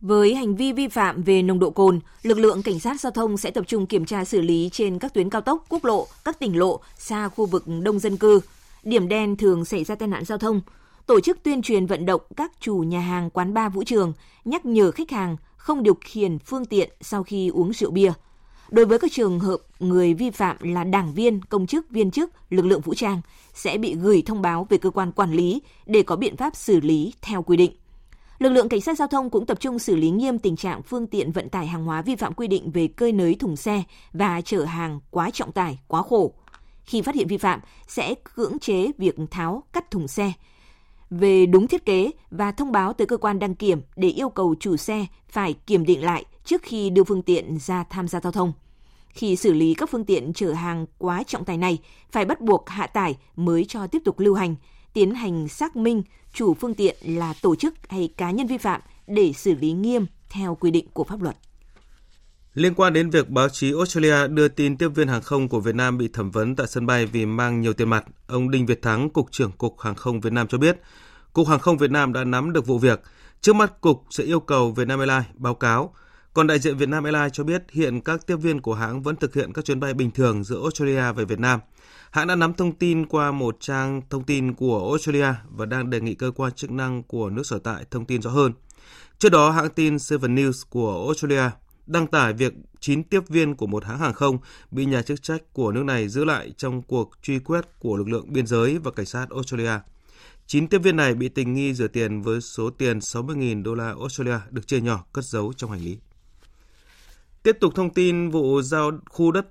Với hành vi vi phạm về nồng độ cồn, lực lượng cảnh sát giao thông sẽ tập trung kiểm tra xử lý trên các tuyến cao tốc, quốc lộ, các tỉnh lộ xa khu vực đông dân cư. Điểm đen thường xảy ra tai nạn giao thông. Tổ chức tuyên truyền vận động các chủ nhà hàng, quán bar vũ trường nhắc nhở khách hàng không điều khiển phương tiện sau khi uống rượu bia. Đối với các trường hợp người vi phạm là đảng viên, công chức, viên chức, lực lượng vũ trang sẽ bị gửi thông báo về cơ quan quản lý để có biện pháp xử lý theo quy định. Lực lượng cảnh sát giao thông cũng tập trung xử lý nghiêm tình trạng phương tiện vận tải hàng hóa vi phạm quy định về cơi nới thùng xe và chở hàng quá trọng tải, quá khổ. Khi phát hiện vi phạm, sẽ cưỡng chế việc tháo, cắt thùng xe về đúng thiết kế và thông báo tới cơ quan đăng kiểm để yêu cầu chủ xe phải kiểm định lại trước khi đưa phương tiện ra tham gia giao thông. Khi xử lý các phương tiện chở hàng quá trọng tải này, phải bắt buộc hạ tải mới cho tiếp tục lưu hành, tiến hành xác minh chủ phương tiện là tổ chức hay cá nhân vi phạm để xử lý nghiêm theo quy định của pháp luật. Liên quan đến việc báo chí Australia đưa tin tiếp viên hàng không của Việt Nam bị thẩm vấn tại sân bay vì mang nhiều tiền mặt, ông Đinh Việt Thắng, Cục trưởng Cục Hàng không Việt Nam cho biết, Cục Hàng không Việt Nam đã nắm được vụ việc. Trước mắt, Cục sẽ yêu cầu Vietnam Airlines báo cáo. Còn đại diện Vietnam Airlines cho biết hiện các tiếp viên của hãng vẫn thực hiện các chuyến bay bình thường giữa Australia và Việt Nam. Hãng đã nắm thông tin qua một trang thông tin của Australia và đang đề nghị cơ quan chức năng của nước sở tại thông tin rõ hơn. Trước đó, hãng tin Seven News của Australia đăng tải việc 9 tiếp viên của một hãng hàng không bị nhà chức trách của nước này giữ lại trong cuộc truy quét của lực lượng biên giới và cảnh sát Australia. 9 tiếp viên này bị tình nghi rửa tiền với số tiền 60.000 đô la Australia được chia nhỏ cất giấu trong hành lý. Tiếp tục thông tin vụ giao khu đất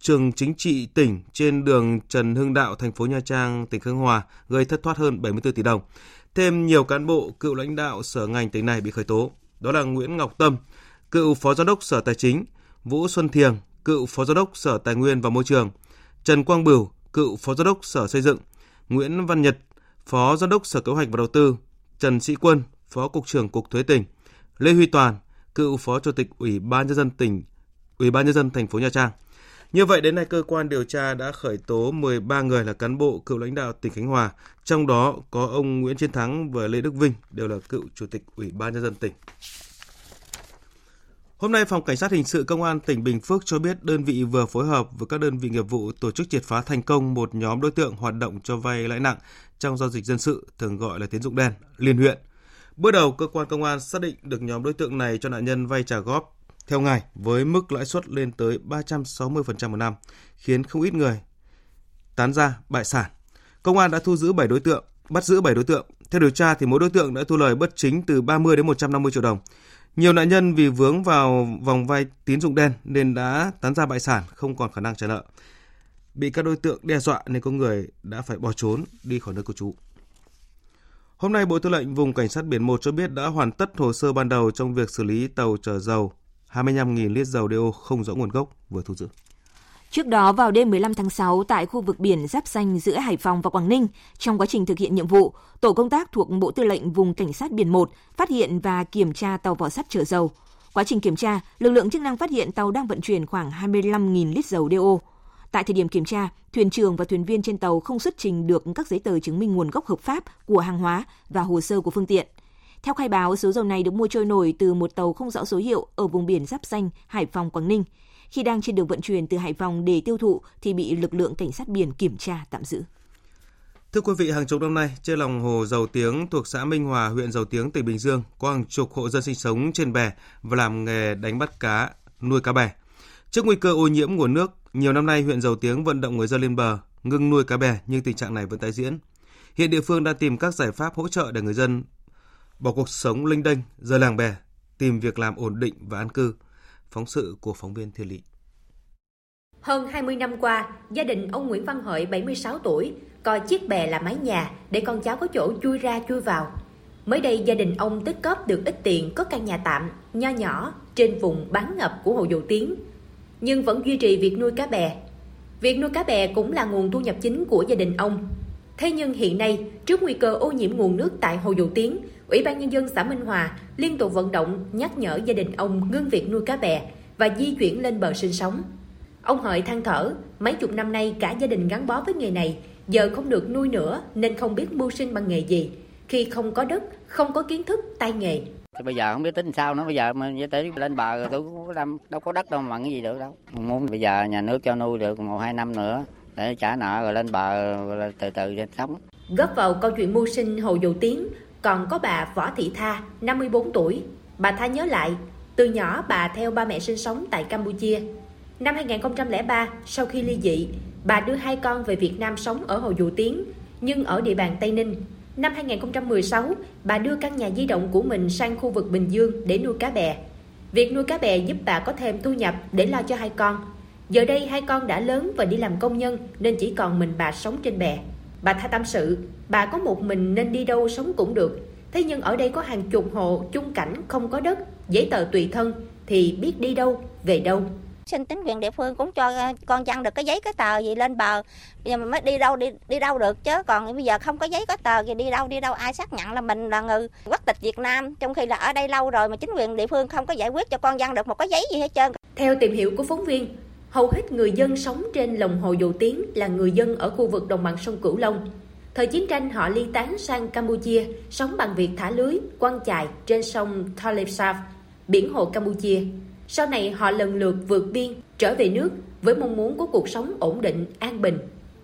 trường chính trị tỉnh trên đường Trần Hưng Đạo, thành phố Nha Trang, tỉnh Khánh Hòa gây thất thoát hơn 74 tỷ đồng. Thêm nhiều cán bộ, cựu lãnh đạo sở ngành tỉnh này bị khởi tố. Đó là Nguyễn Ngọc Tâm, cựu phó giám đốc Sở Tài chính, Vũ Xuân Thiềng, cựu phó giám đốc Sở Tài nguyên và Môi trường, Trần Quang Bửu, cựu phó giám đốc Sở Xây dựng, Nguyễn Văn Nhật, phó giám đốc Sở Kế hoạch và Đầu tư, Trần Sĩ Quân, phó cục trưởng Cục Thuế tỉnh, Lê Huy Toàn, cựu phó chủ tịch Ủy ban nhân dân tỉnh, Ủy ban nhân dân thành phố Nha Trang. Như vậy đến nay cơ quan điều tra đã khởi tố 13 người là cán bộ cựu lãnh đạo tỉnh Khánh Hòa, trong đó có ông Nguyễn Chiến Thắng và Lê Đức Vinh đều là cựu chủ tịch Ủy ban nhân dân tỉnh. Hôm nay, Phòng Cảnh sát Hình sự Công an tỉnh Bình Phước cho biết đơn vị vừa phối hợp với các đơn vị nghiệp vụ tổ chức triệt phá thành công một nhóm đối tượng hoạt động cho vay lãi nặng trong giao dịch dân sự, thường gọi là tín dụng đen, liên huyện. Bước đầu, cơ quan công an xác định được nhóm đối tượng này cho nạn nhân vay trả góp theo ngày với mức lãi suất lên tới 360% một năm, khiến không ít người tán ra bại sản. Công an đã thu giữ 7 đối tượng, bắt giữ 7 đối tượng. Theo điều tra thì mỗi đối tượng đã thu lời bất chính từ 30 đến 150 triệu đồng. Nhiều nạn nhân vì vướng vào vòng vay tín dụng đen nên đã tán ra bại sản, không còn khả năng trả nợ. Bị các đối tượng đe dọa nên có người đã phải bỏ trốn đi khỏi nơi cư trú. Hôm nay, Bộ Tư lệnh Vùng Cảnh sát Biển 1 cho biết đã hoàn tất hồ sơ ban đầu trong việc xử lý tàu chở dầu 25.000 lít dầu đeo không rõ nguồn gốc vừa thu giữ. Trước đó vào đêm 15 tháng 6 tại khu vực biển giáp danh giữa Hải Phòng và Quảng Ninh, trong quá trình thực hiện nhiệm vụ, tổ công tác thuộc Bộ Tư lệnh Vùng Cảnh sát Biển 1 phát hiện và kiểm tra tàu vỏ sắt chở dầu. Quá trình kiểm tra, lực lượng chức năng phát hiện tàu đang vận chuyển khoảng 25.000 lít dầu DO. Tại thời điểm kiểm tra, thuyền trưởng và thuyền viên trên tàu không xuất trình được các giấy tờ chứng minh nguồn gốc hợp pháp của hàng hóa và hồ sơ của phương tiện. Theo khai báo, số dầu này được mua trôi nổi từ một tàu không rõ số hiệu ở vùng biển giáp danh Hải Phòng Quảng Ninh. Khi đang trên đường vận chuyển từ Hải Phòng để tiêu thụ thì bị lực lượng cảnh sát biển kiểm tra tạm giữ. Thưa quý vị, hàng chục năm nay, trên lòng hồ Dầu Tiếng thuộc xã Minh Hòa, huyện Dầu Tiếng, tỉnh Bình Dương có hàng chục hộ dân sinh sống trên bè và làm nghề đánh bắt cá, nuôi cá bè. Trước nguy cơ ô nhiễm nguồn nước, nhiều năm nay huyện Dầu Tiếng vận động người dân lên bờ, ngưng nuôi cá bè nhưng tình trạng này vẫn tái diễn. Hiện địa phương đang tìm các giải pháp hỗ trợ để người dân bỏ cuộc sống linh đênh, rời làng bè, tìm việc làm ổn định và an cư. Phóng sự của phóng viên Thiên Lý. Hơn 20 năm qua, gia đình ông Nguyễn Văn Hợi 76 tuổi coi chiếc bè là mái nhà để con cháu có chỗ chui ra chui vào. Mới đây gia đình ông tích cóp được ít tiền có căn nhà tạm, nho nhỏ trên vùng bán ngập của hồ Dầu Tiếng, nhưng vẫn duy trì việc nuôi cá bè. Việc nuôi cá bè cũng là nguồn thu nhập chính của gia đình ông. Thế nhưng hiện nay, trước nguy cơ ô nhiễm nguồn nước tại hồ Dầu Tiếng, Ủy ban Nhân dân xã Minh Hòa liên tục vận động nhắc nhở gia đình ông ngưng việc nuôi cá bè và di chuyển lên bờ sinh sống. Ông Hợi than thở, mấy chục năm nay cả gia đình gắn bó với nghề này, giờ không được nuôi nữa nên không biết mưu sinh bằng nghề gì. Khi không có đất, không có kiến thức, tay nghề. Thì bây giờ không biết tính sao nữa, bây giờ mà tới lên bờ rồi tôi cũng đâu, đâu có đất đâu mà cái gì được đâu. Muốn bây giờ nhà nước cho nuôi được một hai năm nữa để trả nợ rồi lên bờ rồi từ từ sống. Góp vào câu chuyện mưu sinh Hồ Dầu Tiến, còn có bà Võ Thị Tha, 54 tuổi. Bà Tha nhớ lại, từ nhỏ bà theo ba mẹ sinh sống tại Campuchia. Năm 2003, sau khi ly dị, bà đưa hai con về Việt Nam sống ở Hồ Dụ Tiến, nhưng ở địa bàn Tây Ninh. Năm 2016, bà đưa căn nhà di động của mình sang khu vực Bình Dương để nuôi cá bè. Việc nuôi cá bè giúp bà có thêm thu nhập để lo cho hai con. Giờ đây hai con đã lớn và đi làm công nhân nên chỉ còn mình bà sống trên bè. Bà tha tâm sự, bà có một mình nên đi đâu sống cũng được. Thế nhưng ở đây có hàng chục hộ chung cảnh không có đất, giấy tờ tùy thân thì biết đi đâu, về đâu? Xin chính quyền địa phương cũng cho con chăn được cái giấy cái tờ gì lên bờ. Bây giờ mình mới đi đâu đi đi đâu được chứ? Còn bây giờ không có giấy có tờ thì đi đâu đi đâu? Ai xác nhận là mình là người quốc tịch Việt Nam? Trong khi là ở đây lâu rồi mà chính quyền địa phương không có giải quyết cho con dân được một cái giấy gì hết trơn. Theo tìm hiểu của phóng viên hầu hết người dân sống trên lòng hồ Dầu tiếng là người dân ở khu vực đồng bằng sông Cửu Long Thời chiến tranh họ ly tán sang Campuchia, sống bằng việc thả lưới, quăng chài trên sông Thalep biển hồ Campuchia. Sau này họ lần lượt vượt biên trở về nước với mong muốn có cuộc sống ổn định, an bình.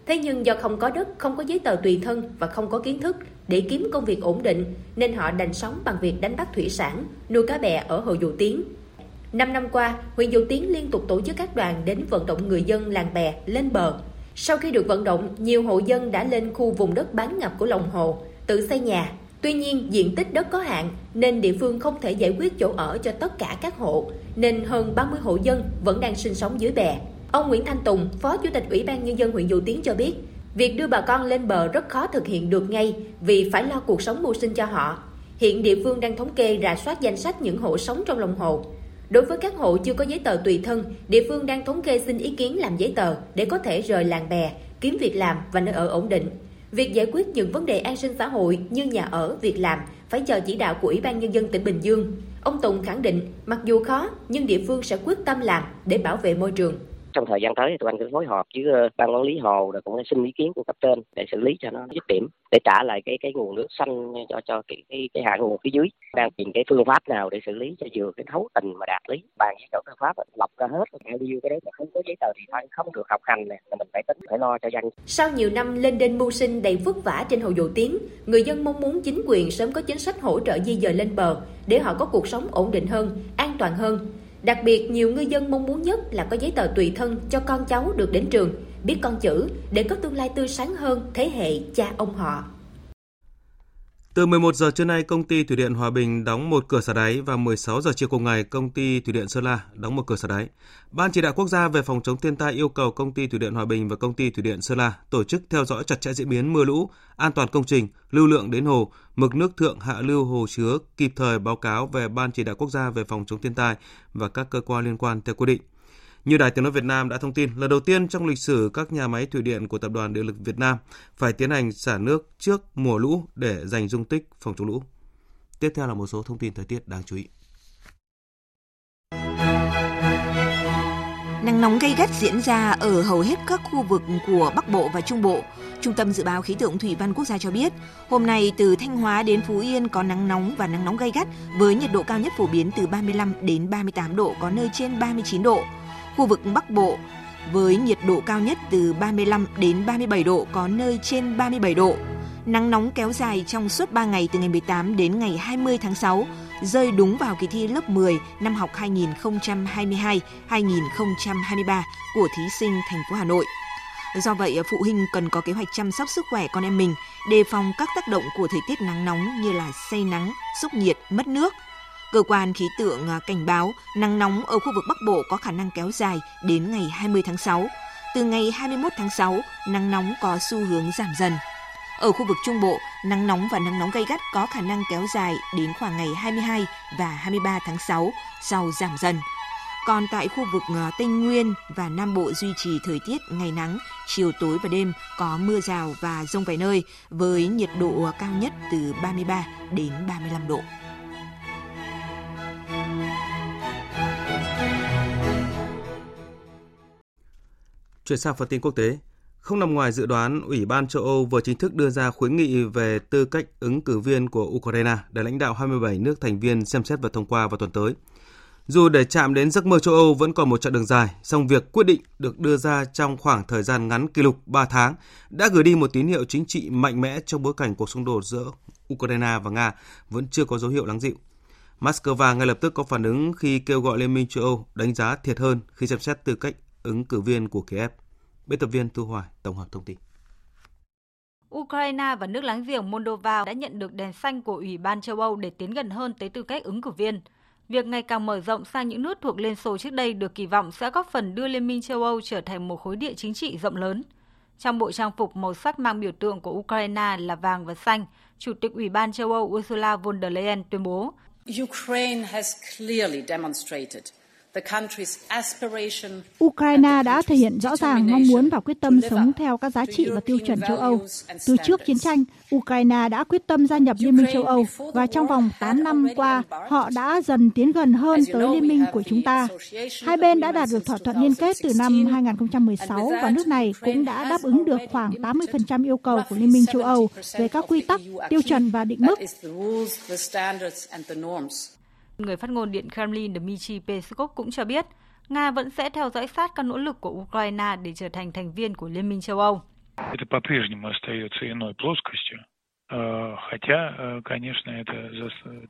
Thế nhưng do không có đất, không có giấy tờ tùy thân và không có kiến thức để kiếm công việc ổn định nên họ đành sống bằng việc đánh bắt thủy sản, nuôi cá bè ở hồ dầu Tiến. Năm năm qua, huyện Dầu Tiến liên tục tổ chức các đoàn đến vận động người dân làng bè lên bờ. Sau khi được vận động, nhiều hộ dân đã lên khu vùng đất bán ngập của lòng hồ, tự xây nhà, Tuy nhiên, diện tích đất có hạn nên địa phương không thể giải quyết chỗ ở cho tất cả các hộ, nên hơn 30 hộ dân vẫn đang sinh sống dưới bè. Ông Nguyễn Thanh Tùng, Phó Chủ tịch Ủy ban Nhân dân huyện Dầu Tiến cho biết, việc đưa bà con lên bờ rất khó thực hiện được ngay vì phải lo cuộc sống mưu sinh cho họ. Hiện địa phương đang thống kê rà soát danh sách những hộ sống trong lòng hồ. Đối với các hộ chưa có giấy tờ tùy thân, địa phương đang thống kê xin ý kiến làm giấy tờ để có thể rời làng bè, kiếm việc làm và nơi ở ổn định. Việc giải quyết những vấn đề an sinh xã hội như nhà ở, việc làm phải chờ chỉ đạo của Ủy ban Nhân dân tỉnh Bình Dương. Ông Tùng khẳng định, mặc dù khó, nhưng địa phương sẽ quyết tâm làm để bảo vệ môi trường trong thời gian tới thì tụi anh sẽ phối hợp với ờ, ban quản lý hồ rồi cũng xin ý kiến của cấp trên để xử lý cho nó dứt điểm để trả lại cái cái nguồn nước xanh cho cho cái cái, cái hạ nguồn phía dưới. Đang tìm cái phương pháp nào để xử lý cho vừa cái thấu tình mà đạt lý. Bàn với chỗ tư pháp lọc ra hết ai đi cái đấy mà không có giấy tờ thì thôi không được học hành này là mình phải tính phải lo cho dân sau nhiều năm lên đên mưu sinh đầy vất vả trên hồ dầu tiếng người dân mong muốn chính quyền sớm có chính sách hỗ trợ di dời lên bờ để họ có cuộc sống ổn định hơn an toàn hơn. Đặc biệt, nhiều ngư dân mong muốn nhất là có giấy tờ tùy thân cho con cháu được đến trường, biết con chữ để có tương lai tươi sáng hơn thế hệ cha ông họ. Từ 11 giờ trưa nay, công ty Thủy điện Hòa Bình đóng một cửa xả đáy và 16 giờ chiều cùng ngày, công ty Thủy điện Sơn La đóng một cửa xả đáy. Ban chỉ đạo quốc gia về phòng chống thiên tai yêu cầu công ty Thủy điện Hòa Bình và công ty Thủy điện Sơn La tổ chức theo dõi chặt chẽ diễn biến mưa lũ, an toàn công trình, lưu lượng đến hồ, mực nước thượng hạ lưu hồ chứa, kịp thời báo cáo về Ban chỉ đạo quốc gia về phòng chống thiên tai và các cơ quan liên quan theo quy định. Như Đài Tiếng Nói Việt Nam đã thông tin, lần đầu tiên trong lịch sử các nhà máy thủy điện của Tập đoàn Điện lực Việt Nam phải tiến hành xả nước trước mùa lũ để dành dung tích phòng chống lũ. Tiếp theo là một số thông tin thời tiết đáng chú ý. Nắng nóng gay gắt diễn ra ở hầu hết các khu vực của Bắc Bộ và Trung Bộ. Trung tâm Dự báo Khí tượng Thủy văn Quốc gia cho biết, hôm nay từ Thanh Hóa đến Phú Yên có nắng nóng và nắng nóng gay gắt với nhiệt độ cao nhất phổ biến từ 35 đến 38 độ, có nơi trên 39 độ. Khu vực Bắc Bộ với nhiệt độ cao nhất từ 35 đến 37 độ, có nơi trên 37 độ. Nắng nóng kéo dài trong suốt 3 ngày từ ngày 18 đến ngày 20 tháng 6, rơi đúng vào kỳ thi lớp 10 năm học 2022-2023 của thí sinh thành phố Hà Nội. Do vậy, phụ huynh cần có kế hoạch chăm sóc sức khỏe con em mình, đề phòng các tác động của thời tiết nắng nóng như là say nắng, sốc nhiệt, mất nước, Cơ quan khí tượng à, cảnh báo nắng nóng ở khu vực Bắc Bộ có khả năng kéo dài đến ngày 20 tháng 6. Từ ngày 21 tháng 6, nắng nóng có xu hướng giảm dần. Ở khu vực Trung Bộ, nắng nóng và nắng nóng gay gắt có khả năng kéo dài đến khoảng ngày 22 và 23 tháng 6 sau giảm dần. Còn tại khu vực à, Tây Nguyên và Nam Bộ duy trì thời tiết ngày nắng, chiều tối và đêm có mưa rào và rông vài nơi với nhiệt độ à, cao nhất từ 33 đến 35 độ. Chuyển sang phần tin quốc tế, không nằm ngoài dự đoán, Ủy ban châu Âu vừa chính thức đưa ra khuyến nghị về tư cách ứng cử viên của Ukraine để lãnh đạo 27 nước thành viên xem xét và thông qua vào tuần tới. Dù để chạm đến giấc mơ châu Âu vẫn còn một chặng đường dài, song việc quyết định được đưa ra trong khoảng thời gian ngắn kỷ lục 3 tháng đã gửi đi một tín hiệu chính trị mạnh mẽ trong bối cảnh cuộc xung đột giữa Ukraine và Nga vẫn chưa có dấu hiệu lắng dịu. Moscow ngay lập tức có phản ứng khi kêu gọi Liên minh châu Âu đánh giá thiệt hơn khi xem xét tư cách ứng cử viên của Kiev. Biên tập viên Thu Hoài tổng hợp thông tin. Ukraine và nước láng giềng Moldova đã nhận được đèn xanh của Ủy ban châu Âu để tiến gần hơn tới tư cách ứng cử viên. Việc ngày càng mở rộng sang những nước thuộc Liên Xô trước đây được kỳ vọng sẽ góp phần đưa Liên minh châu Âu trở thành một khối địa chính trị rộng lớn. Trong bộ trang phục màu sắc mang biểu tượng của Ukraine là vàng và xanh, Chủ tịch Ủy ban châu Âu Ursula von der Leyen tuyên bố Ukraine has clearly demonstrated Ukraine đã thể hiện rõ ràng mong muốn và quyết tâm sống theo các giá trị và tiêu chuẩn châu Âu. Từ trước chiến tranh, Ukraine đã quyết tâm gia nhập Liên minh châu Âu và trong vòng 8 năm qua, họ đã dần tiến gần hơn tới Liên minh của chúng ta. Hai bên đã đạt được thỏa thuận liên kết từ năm 2016 và nước này cũng đã đáp ứng được khoảng 80% yêu cầu của Liên minh châu Âu về các quy tắc, tiêu chuẩn và định mức. Người phát ngôn Điện Kremlin Dmitry Peskov cũng cho biết, Nga vẫn sẽ theo dõi sát các nỗ lực của Ukraine để trở thành thành viên của Liên minh châu Âu. Это по-прежнему остается иной плоскостью. Э,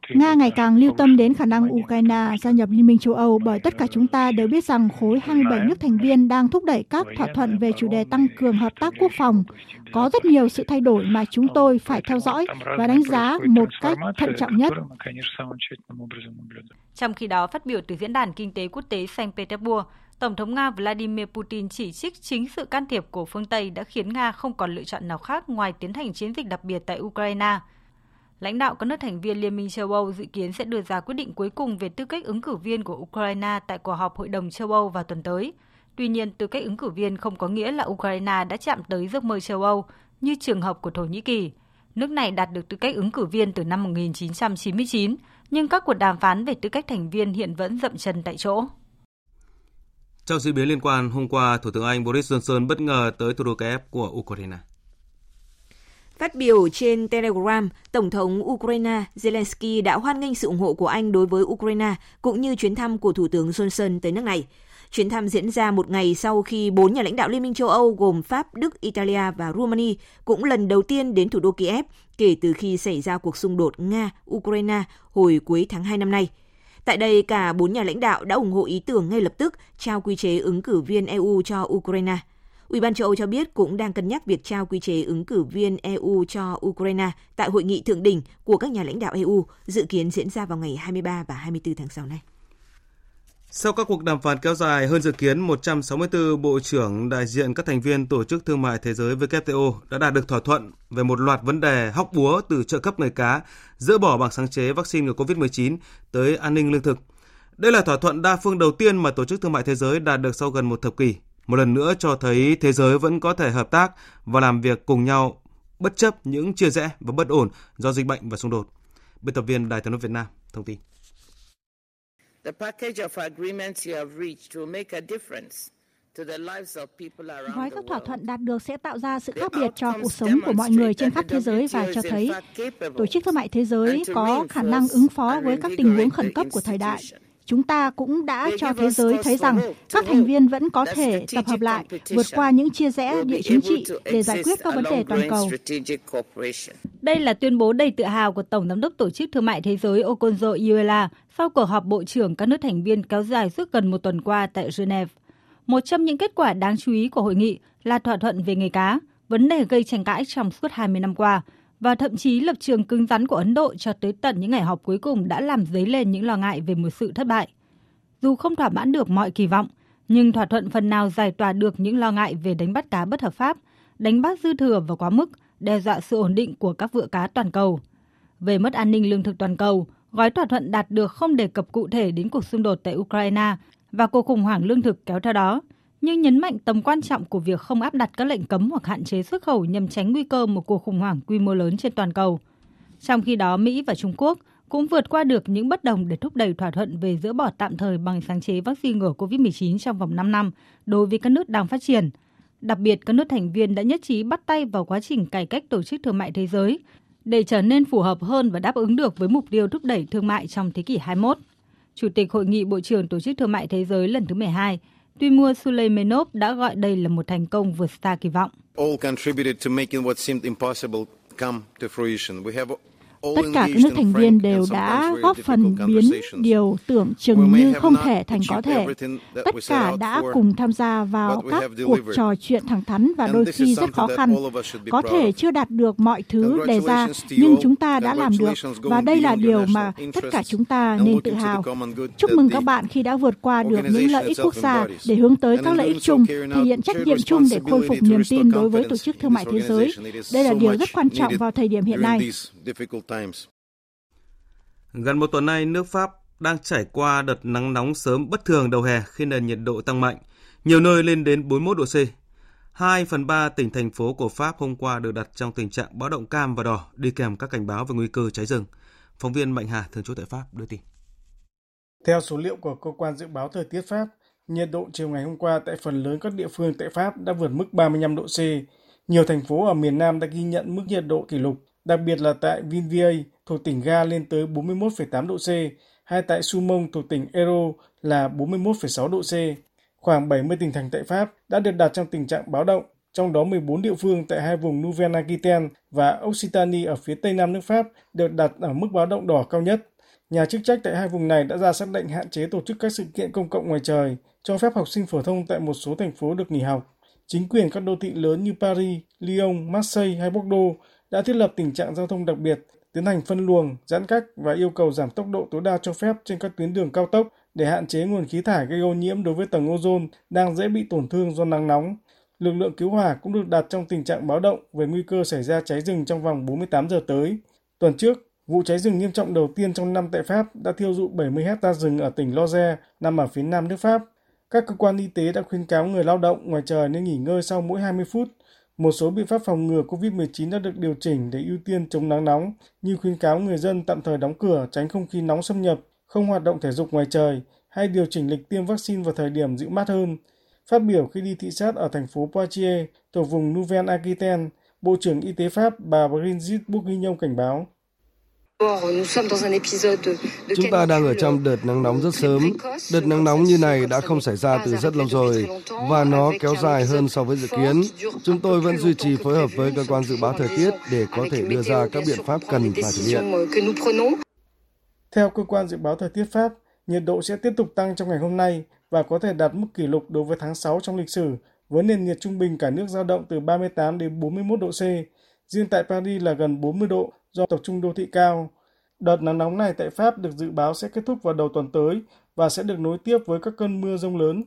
Nga ngày càng lưu tâm đến khả năng Ukraine gia nhập Liên minh châu Âu bởi tất cả chúng ta đều biết rằng khối 27 nước thành viên đang thúc đẩy các thỏa thuận về chủ đề tăng cường hợp tác quốc phòng. Có rất nhiều sự thay đổi mà chúng tôi phải theo dõi và đánh giá một cách thận trọng nhất. Trong khi đó, phát biểu từ Diễn đàn Kinh tế Quốc tế Saint Petersburg, Tổng thống Nga Vladimir Putin chỉ trích chính sự can thiệp của phương Tây đã khiến Nga không còn lựa chọn nào khác ngoài tiến hành chiến dịch đặc biệt tại Ukraine. Lãnh đạo các nước thành viên Liên minh châu Âu dự kiến sẽ đưa ra quyết định cuối cùng về tư cách ứng cử viên của Ukraine tại cuộc họp Hội đồng châu Âu vào tuần tới. Tuy nhiên, tư cách ứng cử viên không có nghĩa là Ukraine đã chạm tới giấc mơ châu Âu, như trường hợp của Thổ Nhĩ Kỳ. Nước này đạt được tư cách ứng cử viên từ năm 1999, nhưng các cuộc đàm phán về tư cách thành viên hiện vẫn dậm chân tại chỗ. Trong diễn biến liên quan, hôm qua, Thủ tướng Anh Boris Johnson bất ngờ tới thủ đô Kiev của Ukraine. Phát biểu trên Telegram, Tổng thống Ukraine Zelensky đã hoan nghênh sự ủng hộ của Anh đối với Ukraine cũng như chuyến thăm của Thủ tướng Johnson tới nước này. Chuyến thăm diễn ra một ngày sau khi bốn nhà lãnh đạo Liên minh châu Âu gồm Pháp, Đức, Italia và Romania cũng lần đầu tiên đến thủ đô Kiev kể từ khi xảy ra cuộc xung đột Nga-Ukraine hồi cuối tháng 2 năm nay – Tại đây, cả bốn nhà lãnh đạo đã ủng hộ ý tưởng ngay lập tức trao quy chế ứng cử viên EU cho Ukraine. Ủy ban châu Âu cho biết cũng đang cân nhắc việc trao quy chế ứng cử viên EU cho Ukraine tại hội nghị thượng đỉnh của các nhà lãnh đạo EU dự kiến diễn ra vào ngày 23 và 24 tháng 6 này. Sau các cuộc đàm phán kéo dài hơn dự kiến, 164 bộ trưởng đại diện các thành viên Tổ chức Thương mại Thế giới WTO đã đạt được thỏa thuận về một loạt vấn đề hóc búa từ trợ cấp người cá, dỡ bỏ bằng sáng chế vaccine ngừa COVID-19 tới an ninh lương thực. Đây là thỏa thuận đa phương đầu tiên mà Tổ chức Thương mại Thế giới đạt được sau gần một thập kỷ. Một lần nữa cho thấy thế giới vẫn có thể hợp tác và làm việc cùng nhau bất chấp những chia rẽ và bất ổn do dịch bệnh và xung đột. Biên tập viên Đài tiếng nói Việt Nam thông tin. The package of agreements you have reached will make a difference Gói các thỏa thuận đạt được sẽ tạo ra sự khác biệt cho cuộc sống của mọi người trên khắp thế giới và cho thấy Tổ chức Thương mại Thế giới có khả năng ứng phó với các tình huống khẩn cấp của thời đại. Chúng ta cũng đã cho thế giới thấy rằng các thành viên vẫn có thể tập hợp lại, vượt qua những chia rẽ địa chính trị để giải quyết các vấn đề toàn cầu. Đây là tuyên bố đầy tự hào của Tổng Giám đốc Tổ chức Thương mại Thế giới Okonjo Iweala sau cuộc họp Bộ trưởng các nước thành viên kéo dài suốt gần một tuần qua tại Geneva. Một trong những kết quả đáng chú ý của hội nghị là thỏa thuận về nghề cá, vấn đề gây tranh cãi trong suốt 20 năm qua, và thậm chí lập trường cứng rắn của Ấn Độ cho tới tận những ngày họp cuối cùng đã làm dấy lên những lo ngại về một sự thất bại. Dù không thỏa mãn được mọi kỳ vọng, nhưng thỏa thuận phần nào giải tỏa được những lo ngại về đánh bắt cá bất hợp pháp, đánh bắt dư thừa và quá mức, đe dọa sự ổn định của các vựa cá toàn cầu. Về mất an ninh lương thực toàn cầu, gói thỏa thuận đạt được không đề cập cụ thể đến cuộc xung đột tại Ukraine và cuộc khủng hoảng lương thực kéo theo đó, nhưng nhấn mạnh tầm quan trọng của việc không áp đặt các lệnh cấm hoặc hạn chế xuất khẩu nhằm tránh nguy cơ một cuộc khủng hoảng quy mô lớn trên toàn cầu. Trong khi đó, Mỹ và Trung Quốc cũng vượt qua được những bất đồng để thúc đẩy thỏa thuận về dỡ bỏ tạm thời bằng sáng chế vaccine ngừa COVID-19 trong vòng 5 năm đối với các nước đang phát triển. Đặc biệt, các nước thành viên đã nhất trí bắt tay vào quá trình cải cách Tổ chức Thương mại Thế giới để trở nên phù hợp hơn và đáp ứng được với mục tiêu thúc đẩy thương mại trong thế kỷ 21. Chủ tịch Hội nghị Bộ trưởng Tổ chức Thương mại Thế giới lần thứ 12, Tuy mua Suleymanov đã gọi đây là một thành công vượt xa kỳ vọng. Tất cả các nước thành viên đều đã góp phần biến điều tưởng chừng như không thể thành có thể. Tất cả đã cùng tham gia vào các cuộc trò chuyện thẳng thắn và đôi khi rất khó khăn. Có thể chưa đạt được mọi thứ đề ra, nhưng chúng ta đã làm được và đây là điều mà tất cả chúng ta nên tự hào. Chúc mừng các bạn khi đã vượt qua được những lợi ích quốc gia để hướng tới các lợi ích chung, thể hiện trách nhiệm chung để khôi phục niềm tin đối với Tổ chức Thương mại Thế giới. Đây là điều rất quan trọng vào thời điểm hiện nay. Gần một tuần nay, nước Pháp đang trải qua đợt nắng nóng sớm bất thường đầu hè khi nền nhiệt độ tăng mạnh, nhiều nơi lên đến 41 độ C. 2 phần 3 tỉnh thành phố của Pháp hôm qua được đặt trong tình trạng báo động cam và đỏ, đi kèm các cảnh báo về nguy cơ cháy rừng. Phóng viên Mạnh Hà, thường trú tại Pháp, đưa tin. Theo số liệu của Cơ quan Dự báo Thời tiết Pháp, nhiệt độ chiều ngày hôm qua tại phần lớn các địa phương tại Pháp đã vượt mức 35 độ C. Nhiều thành phố ở miền Nam đã ghi nhận mức nhiệt độ kỷ lục, đặc biệt là tại Vinviers thuộc tỉnh Ga lên tới 41,8 độ C, hay tại Sumong thuộc tỉnh Ero là 41,6 độ C. Khoảng 70 tỉnh thành tại Pháp đã được đặt trong tình trạng báo động, trong đó 14 địa phương tại hai vùng Nouvelle-Aquitaine và Occitanie ở phía tây nam nước Pháp được đặt ở mức báo động đỏ cao nhất. Nhà chức trách tại hai vùng này đã ra xác lệnh hạn chế tổ chức các sự kiện công cộng ngoài trời, cho phép học sinh phổ thông tại một số thành phố được nghỉ học. Chính quyền các đô thị lớn như Paris, Lyon, Marseille hay Bordeaux đã thiết lập tình trạng giao thông đặc biệt, tiến hành phân luồng, giãn cách và yêu cầu giảm tốc độ tối đa cho phép trên các tuyến đường cao tốc để hạn chế nguồn khí thải gây ô nhiễm đối với tầng ozone đang dễ bị tổn thương do nắng nóng. Lực lượng cứu hỏa cũng được đặt trong tình trạng báo động về nguy cơ xảy ra cháy rừng trong vòng 48 giờ tới. Tuần trước, vụ cháy rừng nghiêm trọng đầu tiên trong năm tại Pháp đã thiêu dụi 70 hecta rừng ở tỉnh Loire, nằm ở phía nam nước Pháp. Các cơ quan y tế đã khuyến cáo người lao động ngoài trời nên nghỉ ngơi sau mỗi 20 phút. Một số biện pháp phòng ngừa COVID-19 đã được điều chỉnh để ưu tiên chống nắng nóng, như khuyến cáo người dân tạm thời đóng cửa tránh không khí nóng xâm nhập, không hoạt động thể dục ngoài trời hay điều chỉnh lịch tiêm vaccine vào thời điểm dịu mát hơn. Phát biểu khi đi thị sát ở thành phố Poitiers, thuộc vùng Nouvelle-Aquitaine, Bộ trưởng Y tế Pháp bà Brigitte Bourguignon cảnh báo. Chúng ta đang ở trong đợt nắng nóng rất sớm. Đợt nắng nóng như này đã không xảy ra từ rất lâu rồi và nó kéo dài hơn so với dự kiến. Chúng tôi vẫn duy trì phối hợp với cơ quan dự báo thời tiết để có thể đưa ra các biện pháp cần phải thực hiện. Theo cơ quan dự báo thời tiết Pháp, nhiệt độ sẽ tiếp tục tăng trong ngày hôm nay và có thể đạt mức kỷ lục đối với tháng 6 trong lịch sử, với nền nhiệt trung bình cả nước dao động từ 38 đến 41 độ C. Riêng tại Paris là gần 40 độ do tập trung đô thị cao. Đợt nắng nóng này tại Pháp được dự báo sẽ kết thúc vào đầu tuần tới và sẽ được nối tiếp với các cơn mưa rông lớn.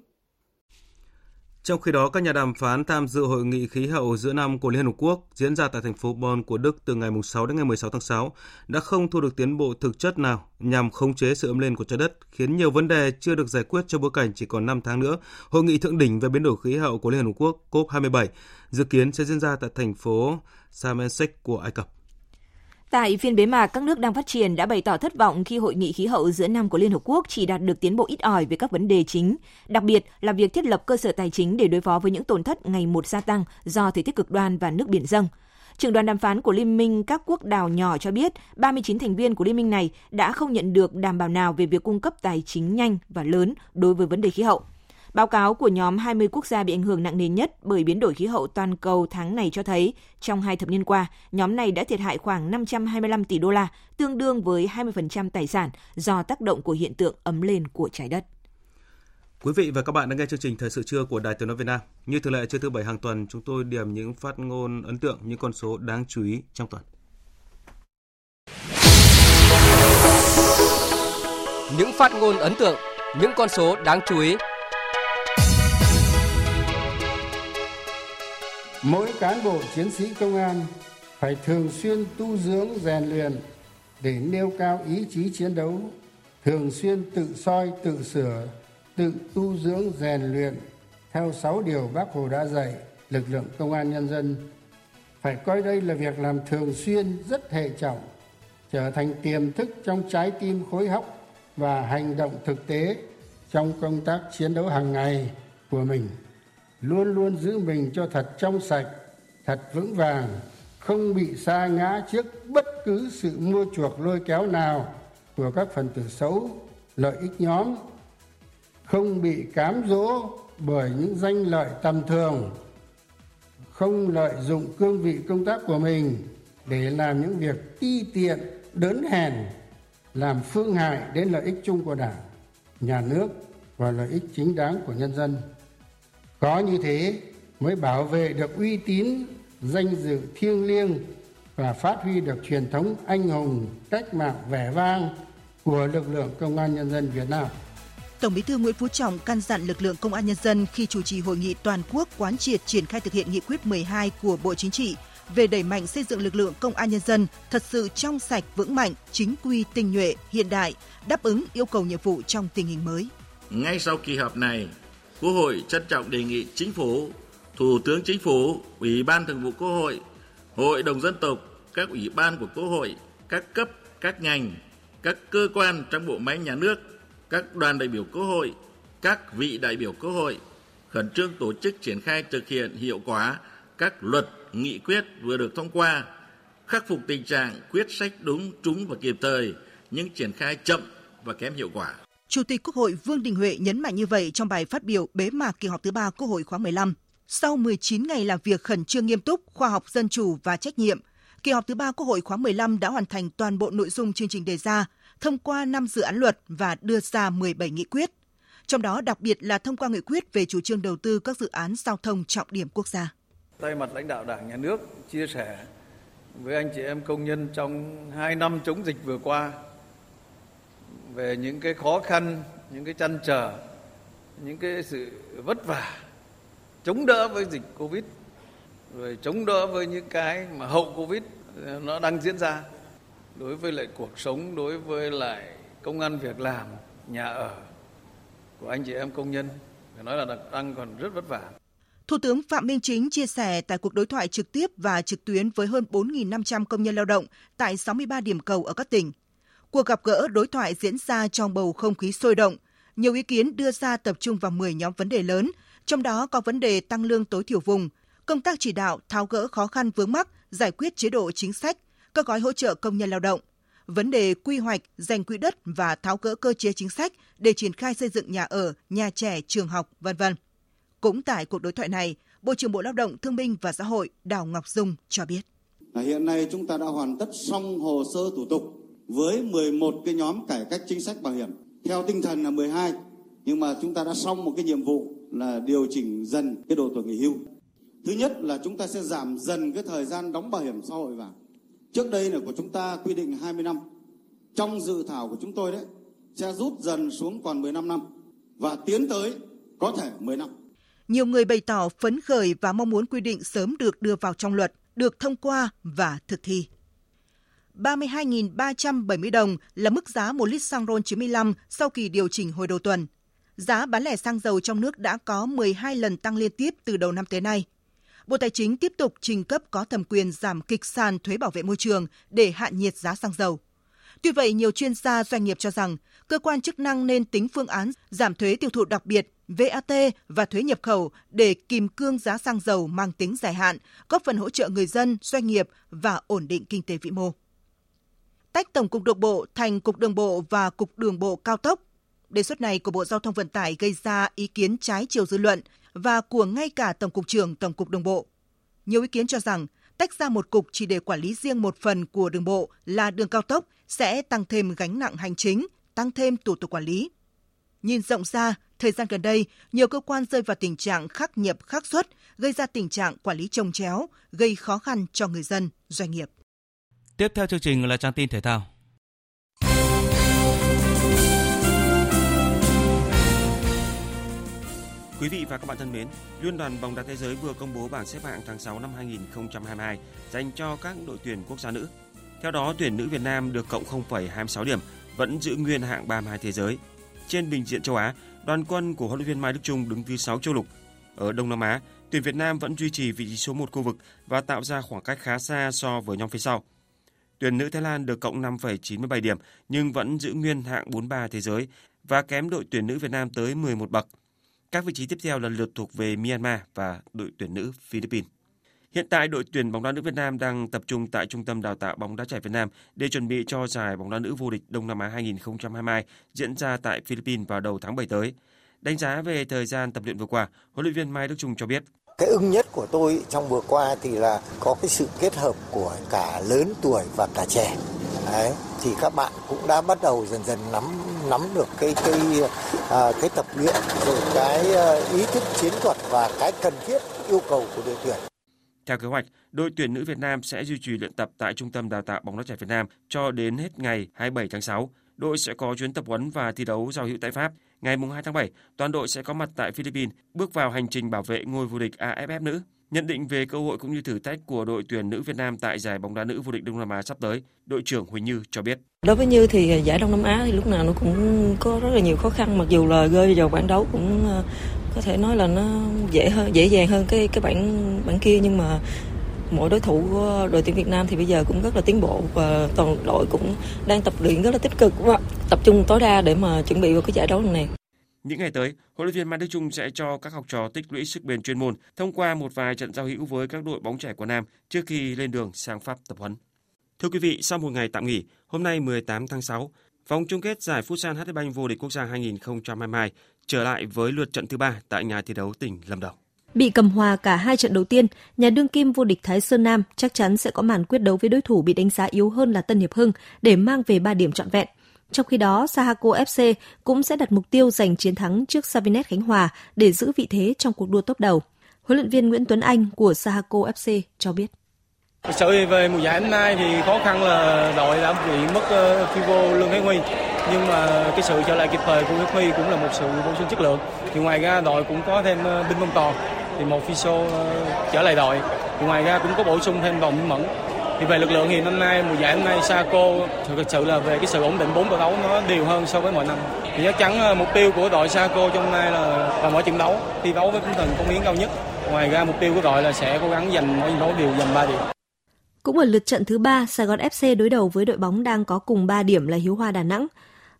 Trong khi đó, các nhà đàm phán tham dự hội nghị khí hậu giữa năm của Liên Hợp Quốc diễn ra tại thành phố Bonn của Đức từ ngày 6 đến ngày 16 tháng 6 đã không thu được tiến bộ thực chất nào nhằm khống chế sự ấm lên của trái đất, khiến nhiều vấn đề chưa được giải quyết trong bối cảnh chỉ còn 5 tháng nữa. Hội nghị thượng đỉnh về biến đổi khí hậu của Liên Hợp Quốc COP27 dự kiến sẽ diễn ra tại thành phố Sharm el của Ai Cập. Tại phiên bế mạc, các nước đang phát triển đã bày tỏ thất vọng khi hội nghị khí hậu giữa năm của Liên Hợp Quốc chỉ đạt được tiến bộ ít ỏi về các vấn đề chính, đặc biệt là việc thiết lập cơ sở tài chính để đối phó với những tổn thất ngày một gia tăng do thời tiết cực đoan và nước biển dâng. Trưởng đoàn đàm phán của Liên minh các quốc đảo nhỏ cho biết 39 thành viên của Liên minh này đã không nhận được đảm bảo nào về việc cung cấp tài chính nhanh và lớn đối với vấn đề khí hậu. Báo cáo của nhóm 20 quốc gia bị ảnh hưởng nặng nề nhất bởi biến đổi khí hậu toàn cầu tháng này cho thấy, trong hai thập niên qua, nhóm này đã thiệt hại khoảng 525 tỷ đô la, tương đương với 20% tài sản do tác động của hiện tượng ấm lên của trái đất. Quý vị và các bạn đang nghe chương trình Thời sự trưa của Đài Tiếng nói Việt Nam. Như thường lệ trưa thứ bảy hàng tuần, chúng tôi điểm những phát ngôn ấn tượng, những con số đáng chú ý trong tuần. Những phát ngôn ấn tượng, những con số đáng chú ý mỗi cán bộ chiến sĩ công an phải thường xuyên tu dưỡng, rèn luyện để nêu cao ý chí chiến đấu, thường xuyên tự soi, tự sửa, tự tu dưỡng, rèn luyện. Theo sáu điều bác hồ đã dạy, lực lượng công an nhân dân phải coi đây là việc làm thường xuyên, rất hệ trọng, trở thành tiềm thức trong trái tim khối hóc và hành động thực tế trong công tác chiến đấu hàng ngày của mình luôn luôn giữ mình cho thật trong sạch, thật vững vàng, không bị sa ngã trước bất cứ sự mua chuộc lôi kéo nào của các phần tử xấu, lợi ích nhóm. Không bị cám dỗ bởi những danh lợi tầm thường. Không lợi dụng cương vị công tác của mình để làm những việc ti tiện, đớn hèn, làm phương hại đến lợi ích chung của đảng, nhà nước và lợi ích chính đáng của nhân dân có như thế mới bảo vệ được uy tín danh dự thiêng liêng và phát huy được truyền thống anh hùng cách mạng vẻ vang của lực lượng công an nhân dân Việt Nam. Tổng Bí thư Nguyễn Phú Trọng căn dặn lực lượng công an nhân dân khi chủ trì hội nghị toàn quốc quán triệt triển khai thực hiện nghị quyết 12 của Bộ Chính trị về đẩy mạnh xây dựng lực lượng công an nhân dân thật sự trong sạch vững mạnh, chính quy tinh nhuệ, hiện đại, đáp ứng yêu cầu nhiệm vụ trong tình hình mới. Ngay sau kỳ họp này, Quốc hội trân trọng đề nghị Chính phủ, Thủ tướng Chính phủ, Ủy ban Thường vụ Quốc hội, Hội đồng dân tộc, các ủy ban của Quốc hội, các cấp, các ngành, các cơ quan trong bộ máy nhà nước, các đoàn đại biểu Quốc hội, các vị đại biểu Quốc hội khẩn trương tổ chức triển khai thực hiện hiệu quả các luật, nghị quyết vừa được thông qua, khắc phục tình trạng quyết sách đúng, trúng và kịp thời nhưng triển khai chậm và kém hiệu quả. Chủ tịch Quốc hội Vương Đình Huệ nhấn mạnh như vậy trong bài phát biểu bế mạc kỳ họp thứ ba Quốc hội khóa 15. Sau 19 ngày làm việc khẩn trương nghiêm túc, khoa học dân chủ và trách nhiệm, kỳ họp thứ ba Quốc hội khóa 15 đã hoàn thành toàn bộ nội dung chương trình đề ra, thông qua 5 dự án luật và đưa ra 17 nghị quyết. Trong đó đặc biệt là thông qua nghị quyết về chủ trương đầu tư các dự án giao thông trọng điểm quốc gia. Thay mặt lãnh đạo Đảng, Nhà nước chia sẻ với anh chị em công nhân trong 2 năm chống dịch vừa qua về những cái khó khăn, những cái chăn trở, những cái sự vất vả chống đỡ với dịch Covid rồi chống đỡ với những cái mà hậu Covid ờ, nó đang diễn ra đối với lại cuộc sống, đối với lại công ăn việc làm, nhà ở của anh chị em công nhân phải nói là đang còn rất vất vả. Thủ tướng Phạm Minh Chính chia sẻ tại cuộc đối thoại trực tiếp và trực tuyến với hơn 4.500 công nhân lao động tại 63 điểm cầu ở các tỉnh. Cuộc gặp gỡ đối thoại diễn ra trong bầu không khí sôi động, nhiều ý kiến đưa ra tập trung vào 10 nhóm vấn đề lớn, trong đó có vấn đề tăng lương tối thiểu vùng, công tác chỉ đạo tháo gỡ khó khăn vướng mắc, giải quyết chế độ chính sách, các gói hỗ trợ công nhân lao động, vấn đề quy hoạch, dành quỹ đất và tháo gỡ cơ chế chính sách để triển khai xây dựng nhà ở, nhà trẻ, trường học, vân vân. Cũng tại cuộc đối thoại này, Bộ trưởng Bộ Lao động Thương binh và Xã hội Đào Ngọc Dung cho biết. Hiện nay chúng ta đã hoàn tất xong hồ sơ thủ tục với 11 cái nhóm cải cách chính sách bảo hiểm. Theo tinh thần là 12, nhưng mà chúng ta đã xong một cái nhiệm vụ là điều chỉnh dần cái độ tuổi nghỉ hưu. Thứ nhất là chúng ta sẽ giảm dần cái thời gian đóng bảo hiểm xã hội vào. Trước đây là của chúng ta quy định 20 năm. Trong dự thảo của chúng tôi đấy sẽ rút dần xuống còn 15 năm và tiến tới có thể 10 năm. Nhiều người bày tỏ phấn khởi và mong muốn quy định sớm được đưa vào trong luật, được thông qua và thực thi. 32.370 đồng là mức giá một lít xăng RON 95 sau kỳ điều chỉnh hồi đầu tuần. Giá bán lẻ xăng dầu trong nước đã có 12 lần tăng liên tiếp từ đầu năm tới nay. Bộ Tài chính tiếp tục trình cấp có thẩm quyền giảm kịch sàn thuế bảo vệ môi trường để hạ nhiệt giá xăng dầu. Tuy vậy, nhiều chuyên gia doanh nghiệp cho rằng cơ quan chức năng nên tính phương án giảm thuế tiêu thụ đặc biệt VAT và thuế nhập khẩu để kìm cương giá xăng dầu mang tính dài hạn, góp phần hỗ trợ người dân, doanh nghiệp và ổn định kinh tế vĩ mô. Tách Tổng cục Đường bộ thành Cục Đường bộ và Cục Đường bộ cao tốc. Đề xuất này của Bộ Giao thông Vận tải gây ra ý kiến trái chiều dư luận và của ngay cả Tổng cục trưởng Tổng cục Đường bộ. Nhiều ý kiến cho rằng tách ra một cục chỉ để quản lý riêng một phần của đường bộ là đường cao tốc sẽ tăng thêm gánh nặng hành chính, tăng thêm thủ tục quản lý. Nhìn rộng ra, thời gian gần đây, nhiều cơ quan rơi vào tình trạng khắc nhập khắc xuất, gây ra tình trạng quản lý trồng chéo, gây khó khăn cho người dân, doanh nghiệp. Tiếp theo chương trình là trang tin thể thao. Quý vị và các bạn thân mến, Liên đoàn bóng đá thế giới vừa công bố bảng xếp hạng tháng 6 năm 2022 dành cho các đội tuyển quốc gia nữ. Theo đó, tuyển nữ Việt Nam được cộng 0,26 điểm, vẫn giữ nguyên hạng 32 thế giới. Trên bình diện châu Á, đoàn quân của huấn luyện viên Mai Đức Chung đứng thứ 6 châu lục. Ở Đông Nam Á, tuyển Việt Nam vẫn duy trì vị trí số 1 khu vực và tạo ra khoảng cách khá xa so với nhóm phía sau. Tuyển nữ Thái Lan được cộng 5,97 điểm nhưng vẫn giữ nguyên hạng 43 thế giới và kém đội tuyển nữ Việt Nam tới 11 bậc. Các vị trí tiếp theo lần lượt thuộc về Myanmar và đội tuyển nữ Philippines. Hiện tại đội tuyển bóng đá nữ Việt Nam đang tập trung tại Trung tâm Đào tạo bóng đá trẻ Việt Nam để chuẩn bị cho giải bóng đá nữ vô địch Đông Nam Á 2022 diễn ra tại Philippines vào đầu tháng 7 tới. Đánh giá về thời gian tập luyện vừa qua, huấn luyện viên Mai Đức Trung cho biết. Cái ưng nhất của tôi trong vừa qua thì là có cái sự kết hợp của cả lớn tuổi và cả trẻ. Đấy, thì các bạn cũng đã bắt đầu dần dần nắm nắm được cái cái à, cái tập luyện rồi cái à, ý thức chiến thuật và cái cần thiết yêu cầu của đội tuyển. Theo kế hoạch, đội tuyển nữ Việt Nam sẽ duy trì luyện tập tại Trung tâm Đào tạo bóng đá trẻ Việt Nam cho đến hết ngày 27 tháng 6. Đội sẽ có chuyến tập huấn và thi đấu giao hữu tại Pháp. Ngày 2 tháng 7, toàn đội sẽ có mặt tại Philippines, bước vào hành trình bảo vệ ngôi vô địch AFF nữ. Nhận định về cơ hội cũng như thử thách của đội tuyển nữ Việt Nam tại giải bóng đá nữ vô địch Đông Nam Á sắp tới, đội trưởng Huỳnh Như cho biết. Đối với Như thì giải Đông Nam Á thì lúc nào nó cũng có rất là nhiều khó khăn mặc dù là rơi vào bảng đấu cũng ờ, có thể nói là nó dễ hơn dễ dàng hơn cái cái bảng bảng kia nhưng mà mỗi đối thủ của đội tuyển Việt Nam thì bây giờ cũng rất là tiến bộ và toàn đội cũng đang tập luyện rất là tích cực tập trung tối đa để mà chuẩn bị vào cái giải đấu lần này. Những ngày tới, huấn luyện viên Mai Đức Chung sẽ cho các học trò tích lũy sức bền chuyên môn thông qua một vài trận giao hữu với các đội bóng trẻ của Nam trước khi lên đường sang Pháp tập huấn. Thưa quý vị, sau một ngày tạm nghỉ, hôm nay 18 tháng 6, vòng chung kết giải Futsal HD Bank vô địch quốc gia 2022 trở lại với lượt trận thứ ba tại nhà thi đấu tỉnh Lâm Đồng. Bị cầm hòa cả hai trận đầu tiên, nhà đương kim vô địch Thái Sơn Nam chắc chắn sẽ có màn quyết đấu với đối thủ bị đánh giá yếu hơn là Tân Hiệp Hưng để mang về 3 điểm trọn vẹn. Trong khi đó, Sahako FC cũng sẽ đặt mục tiêu giành chiến thắng trước Savinet Khánh Hòa để giữ vị thế trong cuộc đua top đầu. Huấn luyện viên Nguyễn Tuấn Anh của Sahako FC cho biết. Thực sự về mùa giải hôm nay thì khó khăn là đội đã bị mất uh, vô Lương Thế Huy nhưng mà cái sự trở lại kịp thời của Huy cũng là một sự bổ sung chất lượng. Thì ngoài ra đội cũng có thêm uh, Đinh Văn Toàn thì một Fiso ờ, uh, trở lại đội. Thì ngoài ra cũng có bổ sung thêm Vòng Mẫn thì về lực lượng thì năm nay mùa giải năm nay Saco thực sự là về cái sự ổn định bốn trận đấu nó đều hơn so với mọi năm thì chắc chắn ờ, mục tiêu của đội Saco trong nay là vào mỗi trận đấu thi đấu với tinh thần công hiến cao nhất ngoài ra mục tiêu của đội là sẽ cố gắng giành mỗi trận đấu đều giành 3 điểm cũng ở lượt trận thứ ba, Sài Gòn FC đối đầu với đội bóng đang có cùng 3 điểm là Hiếu Hoa Đà Nẵng.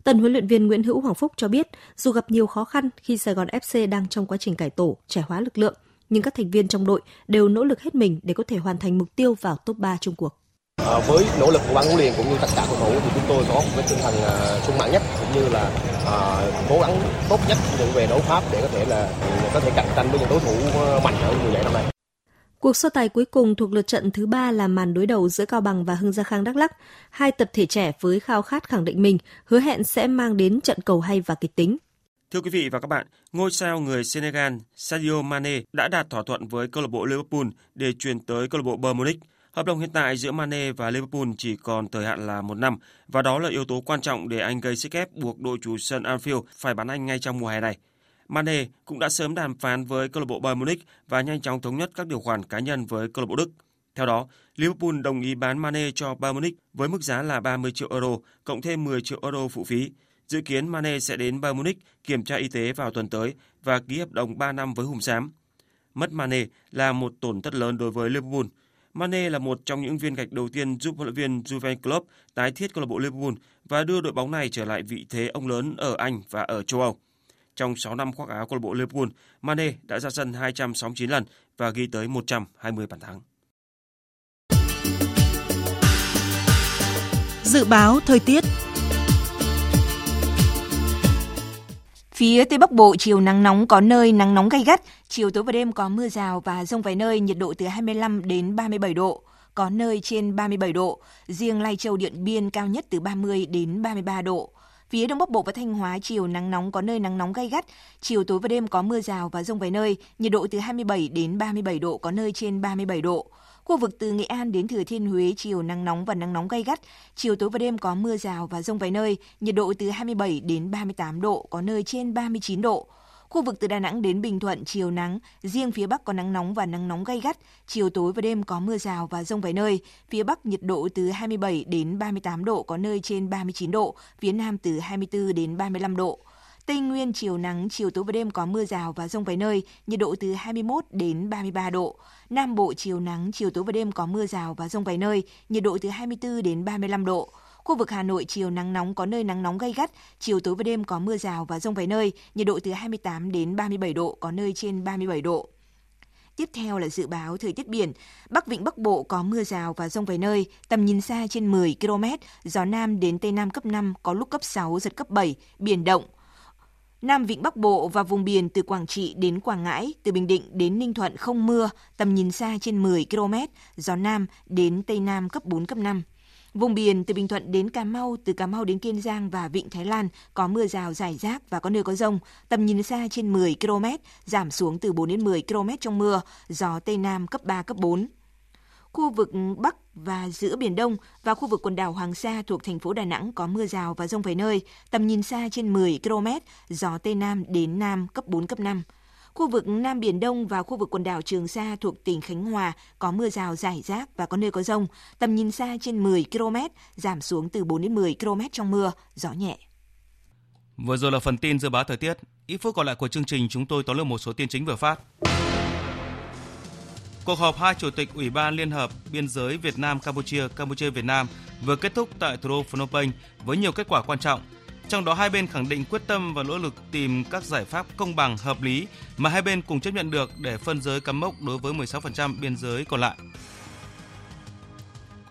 Tân huấn luyện viên Nguyễn Hữu Hoàng Phúc cho biết, dù gặp nhiều khó khăn khi Sài Gòn FC đang trong quá trình cải tổ, trẻ hóa lực lượng, nhưng các thành viên trong đội đều nỗ lực hết mình để có thể hoàn thành mục tiêu vào top 3 chung cuộc. À, với nỗ lực của ban huấn luyện cũng như tất cả cầu thủ thì chúng tôi có một cái tinh thần uh, sung mãn nhất cũng như là uh, cố gắng tốt nhất những về đấu pháp để có thể là có thể cạnh tranh với những đối thủ mạnh ở mùa giải năm nay. Cuộc so tài cuối cùng thuộc lượt trận thứ ba là màn đối đầu giữa Cao Bằng và Hưng Gia Khang Đắk Lắk. Hai tập thể trẻ với khao khát khẳng định mình, hứa hẹn sẽ mang đến trận cầu hay và kịch tính. Thưa quý vị và các bạn, ngôi sao người Senegal Sadio Mane đã đạt thỏa thuận với câu lạc bộ Liverpool để chuyển tới câu lạc bộ Bayern Munich. Hợp đồng hiện tại giữa Mane và Liverpool chỉ còn thời hạn là một năm và đó là yếu tố quan trọng để anh gây sức ép buộc đội chủ sân Anfield phải bán anh ngay trong mùa hè này. Mane cũng đã sớm đàm phán với câu lạc bộ Bayern Munich và nhanh chóng thống nhất các điều khoản cá nhân với câu lạc bộ Đức. Theo đó, Liverpool đồng ý bán Mane cho Bayern Munich với mức giá là 30 triệu euro cộng thêm 10 triệu euro phụ phí. Dự kiến Mane sẽ đến Bayern Munich kiểm tra y tế vào tuần tới và ký hợp đồng 3 năm với Hùng Xám. Mất Mane là một tổn thất lớn đối với Liverpool. Mane là một trong những viên gạch đầu tiên giúp huấn luyện viên Jurgen Klopp tái thiết câu lạc bộ Liverpool và đưa đội bóng này trở lại vị thế ông lớn ở Anh và ở châu Âu. Trong 6 năm khoác áo câu lạc bộ Liverpool, Mane đã ra sân 269 lần và ghi tới 120 bàn thắng. Dự báo thời tiết Phía Tây Bắc Bộ chiều nắng nóng có nơi nắng nóng gay gắt, chiều tối và đêm có mưa rào và rông vài nơi, nhiệt độ từ 25 đến 37 độ, có nơi trên 37 độ, riêng Lai Châu Điện Biên cao nhất từ 30 đến 33 độ. Phía Đông Bắc Bộ và Thanh Hóa chiều nắng nóng có nơi nắng nóng gay gắt, chiều tối và đêm có mưa rào và rông vài nơi, nhiệt độ từ 27 đến 37 độ, có nơi trên 37 độ. Khu vực từ Nghệ An đến Thừa Thiên Huế chiều nắng nóng và nắng nóng gay gắt, chiều tối và đêm có mưa rào và rông vài nơi, nhiệt độ từ 27 đến 38 độ, có nơi trên 39 độ. Khu vực từ Đà Nẵng đến Bình Thuận chiều nắng, riêng phía Bắc có nắng nóng và nắng nóng gay gắt, chiều tối và đêm có mưa rào và rông vài nơi. Phía Bắc nhiệt độ từ 27 đến 38 độ, có nơi trên 39 độ, phía Nam từ 24 đến 35 độ. Tây Nguyên chiều nắng, chiều tối và đêm có mưa rào và rông vài nơi, nhiệt độ từ 21 đến 33 độ. Nam Bộ chiều nắng, chiều tối và đêm có mưa rào và rông vài nơi, nhiệt độ từ 24 đến 35 độ. Khu vực Hà Nội chiều nắng nóng có nơi nắng nóng gay gắt, chiều tối và đêm có mưa rào và rông vài nơi, nhiệt độ từ 28 đến 37 độ, có nơi trên 37 độ. Tiếp theo là dự báo thời tiết biển. Bắc Vịnh Bắc Bộ có mưa rào và rông vài nơi, tầm nhìn xa trên 10 km, gió Nam đến Tây Nam cấp 5, có lúc cấp 6, giật cấp 7, biển động. Nam Vịnh Bắc Bộ và vùng biển từ Quảng Trị đến Quảng Ngãi, từ Bình Định đến Ninh Thuận không mưa, tầm nhìn xa trên 10 km, gió Nam đến Tây Nam cấp 4, cấp 5. Vùng biển từ Bình Thuận đến Cà Mau, từ Cà Mau đến Kiên Giang và Vịnh Thái Lan có mưa rào rải rác và có nơi có rông. Tầm nhìn xa trên 10 km, giảm xuống từ 4 đến 10 km trong mưa, gió Tây Nam cấp 3, cấp 4. Khu vực Bắc và giữa Biển Đông và khu vực quần đảo Hoàng Sa thuộc thành phố Đà Nẵng có mưa rào và rông vài nơi, tầm nhìn xa trên 10 km, gió Tây Nam đến Nam cấp 4, cấp 5. Khu vực Nam Biển Đông và khu vực quần đảo Trường Sa thuộc tỉnh Khánh Hòa có mưa rào rải rác và có nơi có rông, tầm nhìn xa trên 10 km, giảm xuống từ 4 đến 10 km trong mưa, gió nhẹ. Vừa rồi là phần tin dự báo thời tiết. Ít phút còn lại của chương trình chúng tôi tóm lược một số tin chính vừa phát. Cuộc họp hai chủ tịch Ủy ban Liên hợp Biên giới Việt Nam Campuchia, Campuchia Việt Nam vừa kết thúc tại thủ đô Phnom Penh với nhiều kết quả quan trọng. Trong đó hai bên khẳng định quyết tâm và nỗ lực tìm các giải pháp công bằng, hợp lý mà hai bên cùng chấp nhận được để phân giới cắm mốc đối với 16% biên giới còn lại.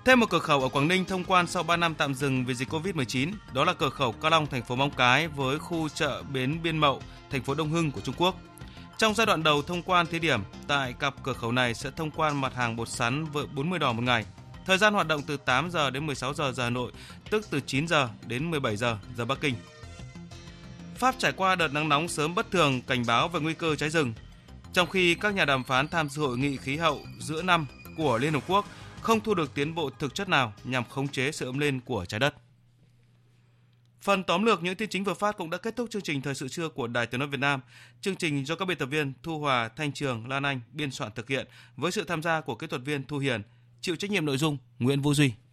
Thêm một cửa khẩu ở Quảng Ninh thông quan sau 3 năm tạm dừng vì dịch Covid-19, đó là cửa khẩu Ca Long thành phố Móng Cái với khu chợ bến Biên Mậu, thành phố Đông Hưng của Trung Quốc. Trong giai đoạn đầu thông quan thí điểm, tại cặp cửa khẩu này sẽ thông quan mặt hàng bột sắn với 40 đò một ngày. Thời gian hoạt động từ 8 giờ đến 16 giờ giờ Hà Nội, tức từ 9 giờ đến 17 giờ giờ Bắc Kinh. Pháp trải qua đợt nắng nóng sớm bất thường cảnh báo về nguy cơ cháy rừng. Trong khi các nhà đàm phán tham dự hội nghị khí hậu giữa năm của Liên Hợp Quốc không thu được tiến bộ thực chất nào nhằm khống chế sự ấm lên của trái đất. Phần tóm lược những tin chính vừa phát cũng đã kết thúc chương trình thời sự trưa của Đài Tiếng nói Việt Nam. Chương trình do các biên tập viên Thu Hòa, Thanh Trường, Lan Anh biên soạn thực hiện với sự tham gia của kỹ thuật viên Thu Hiền, chịu trách nhiệm nội dung Nguyễn Vũ Duy.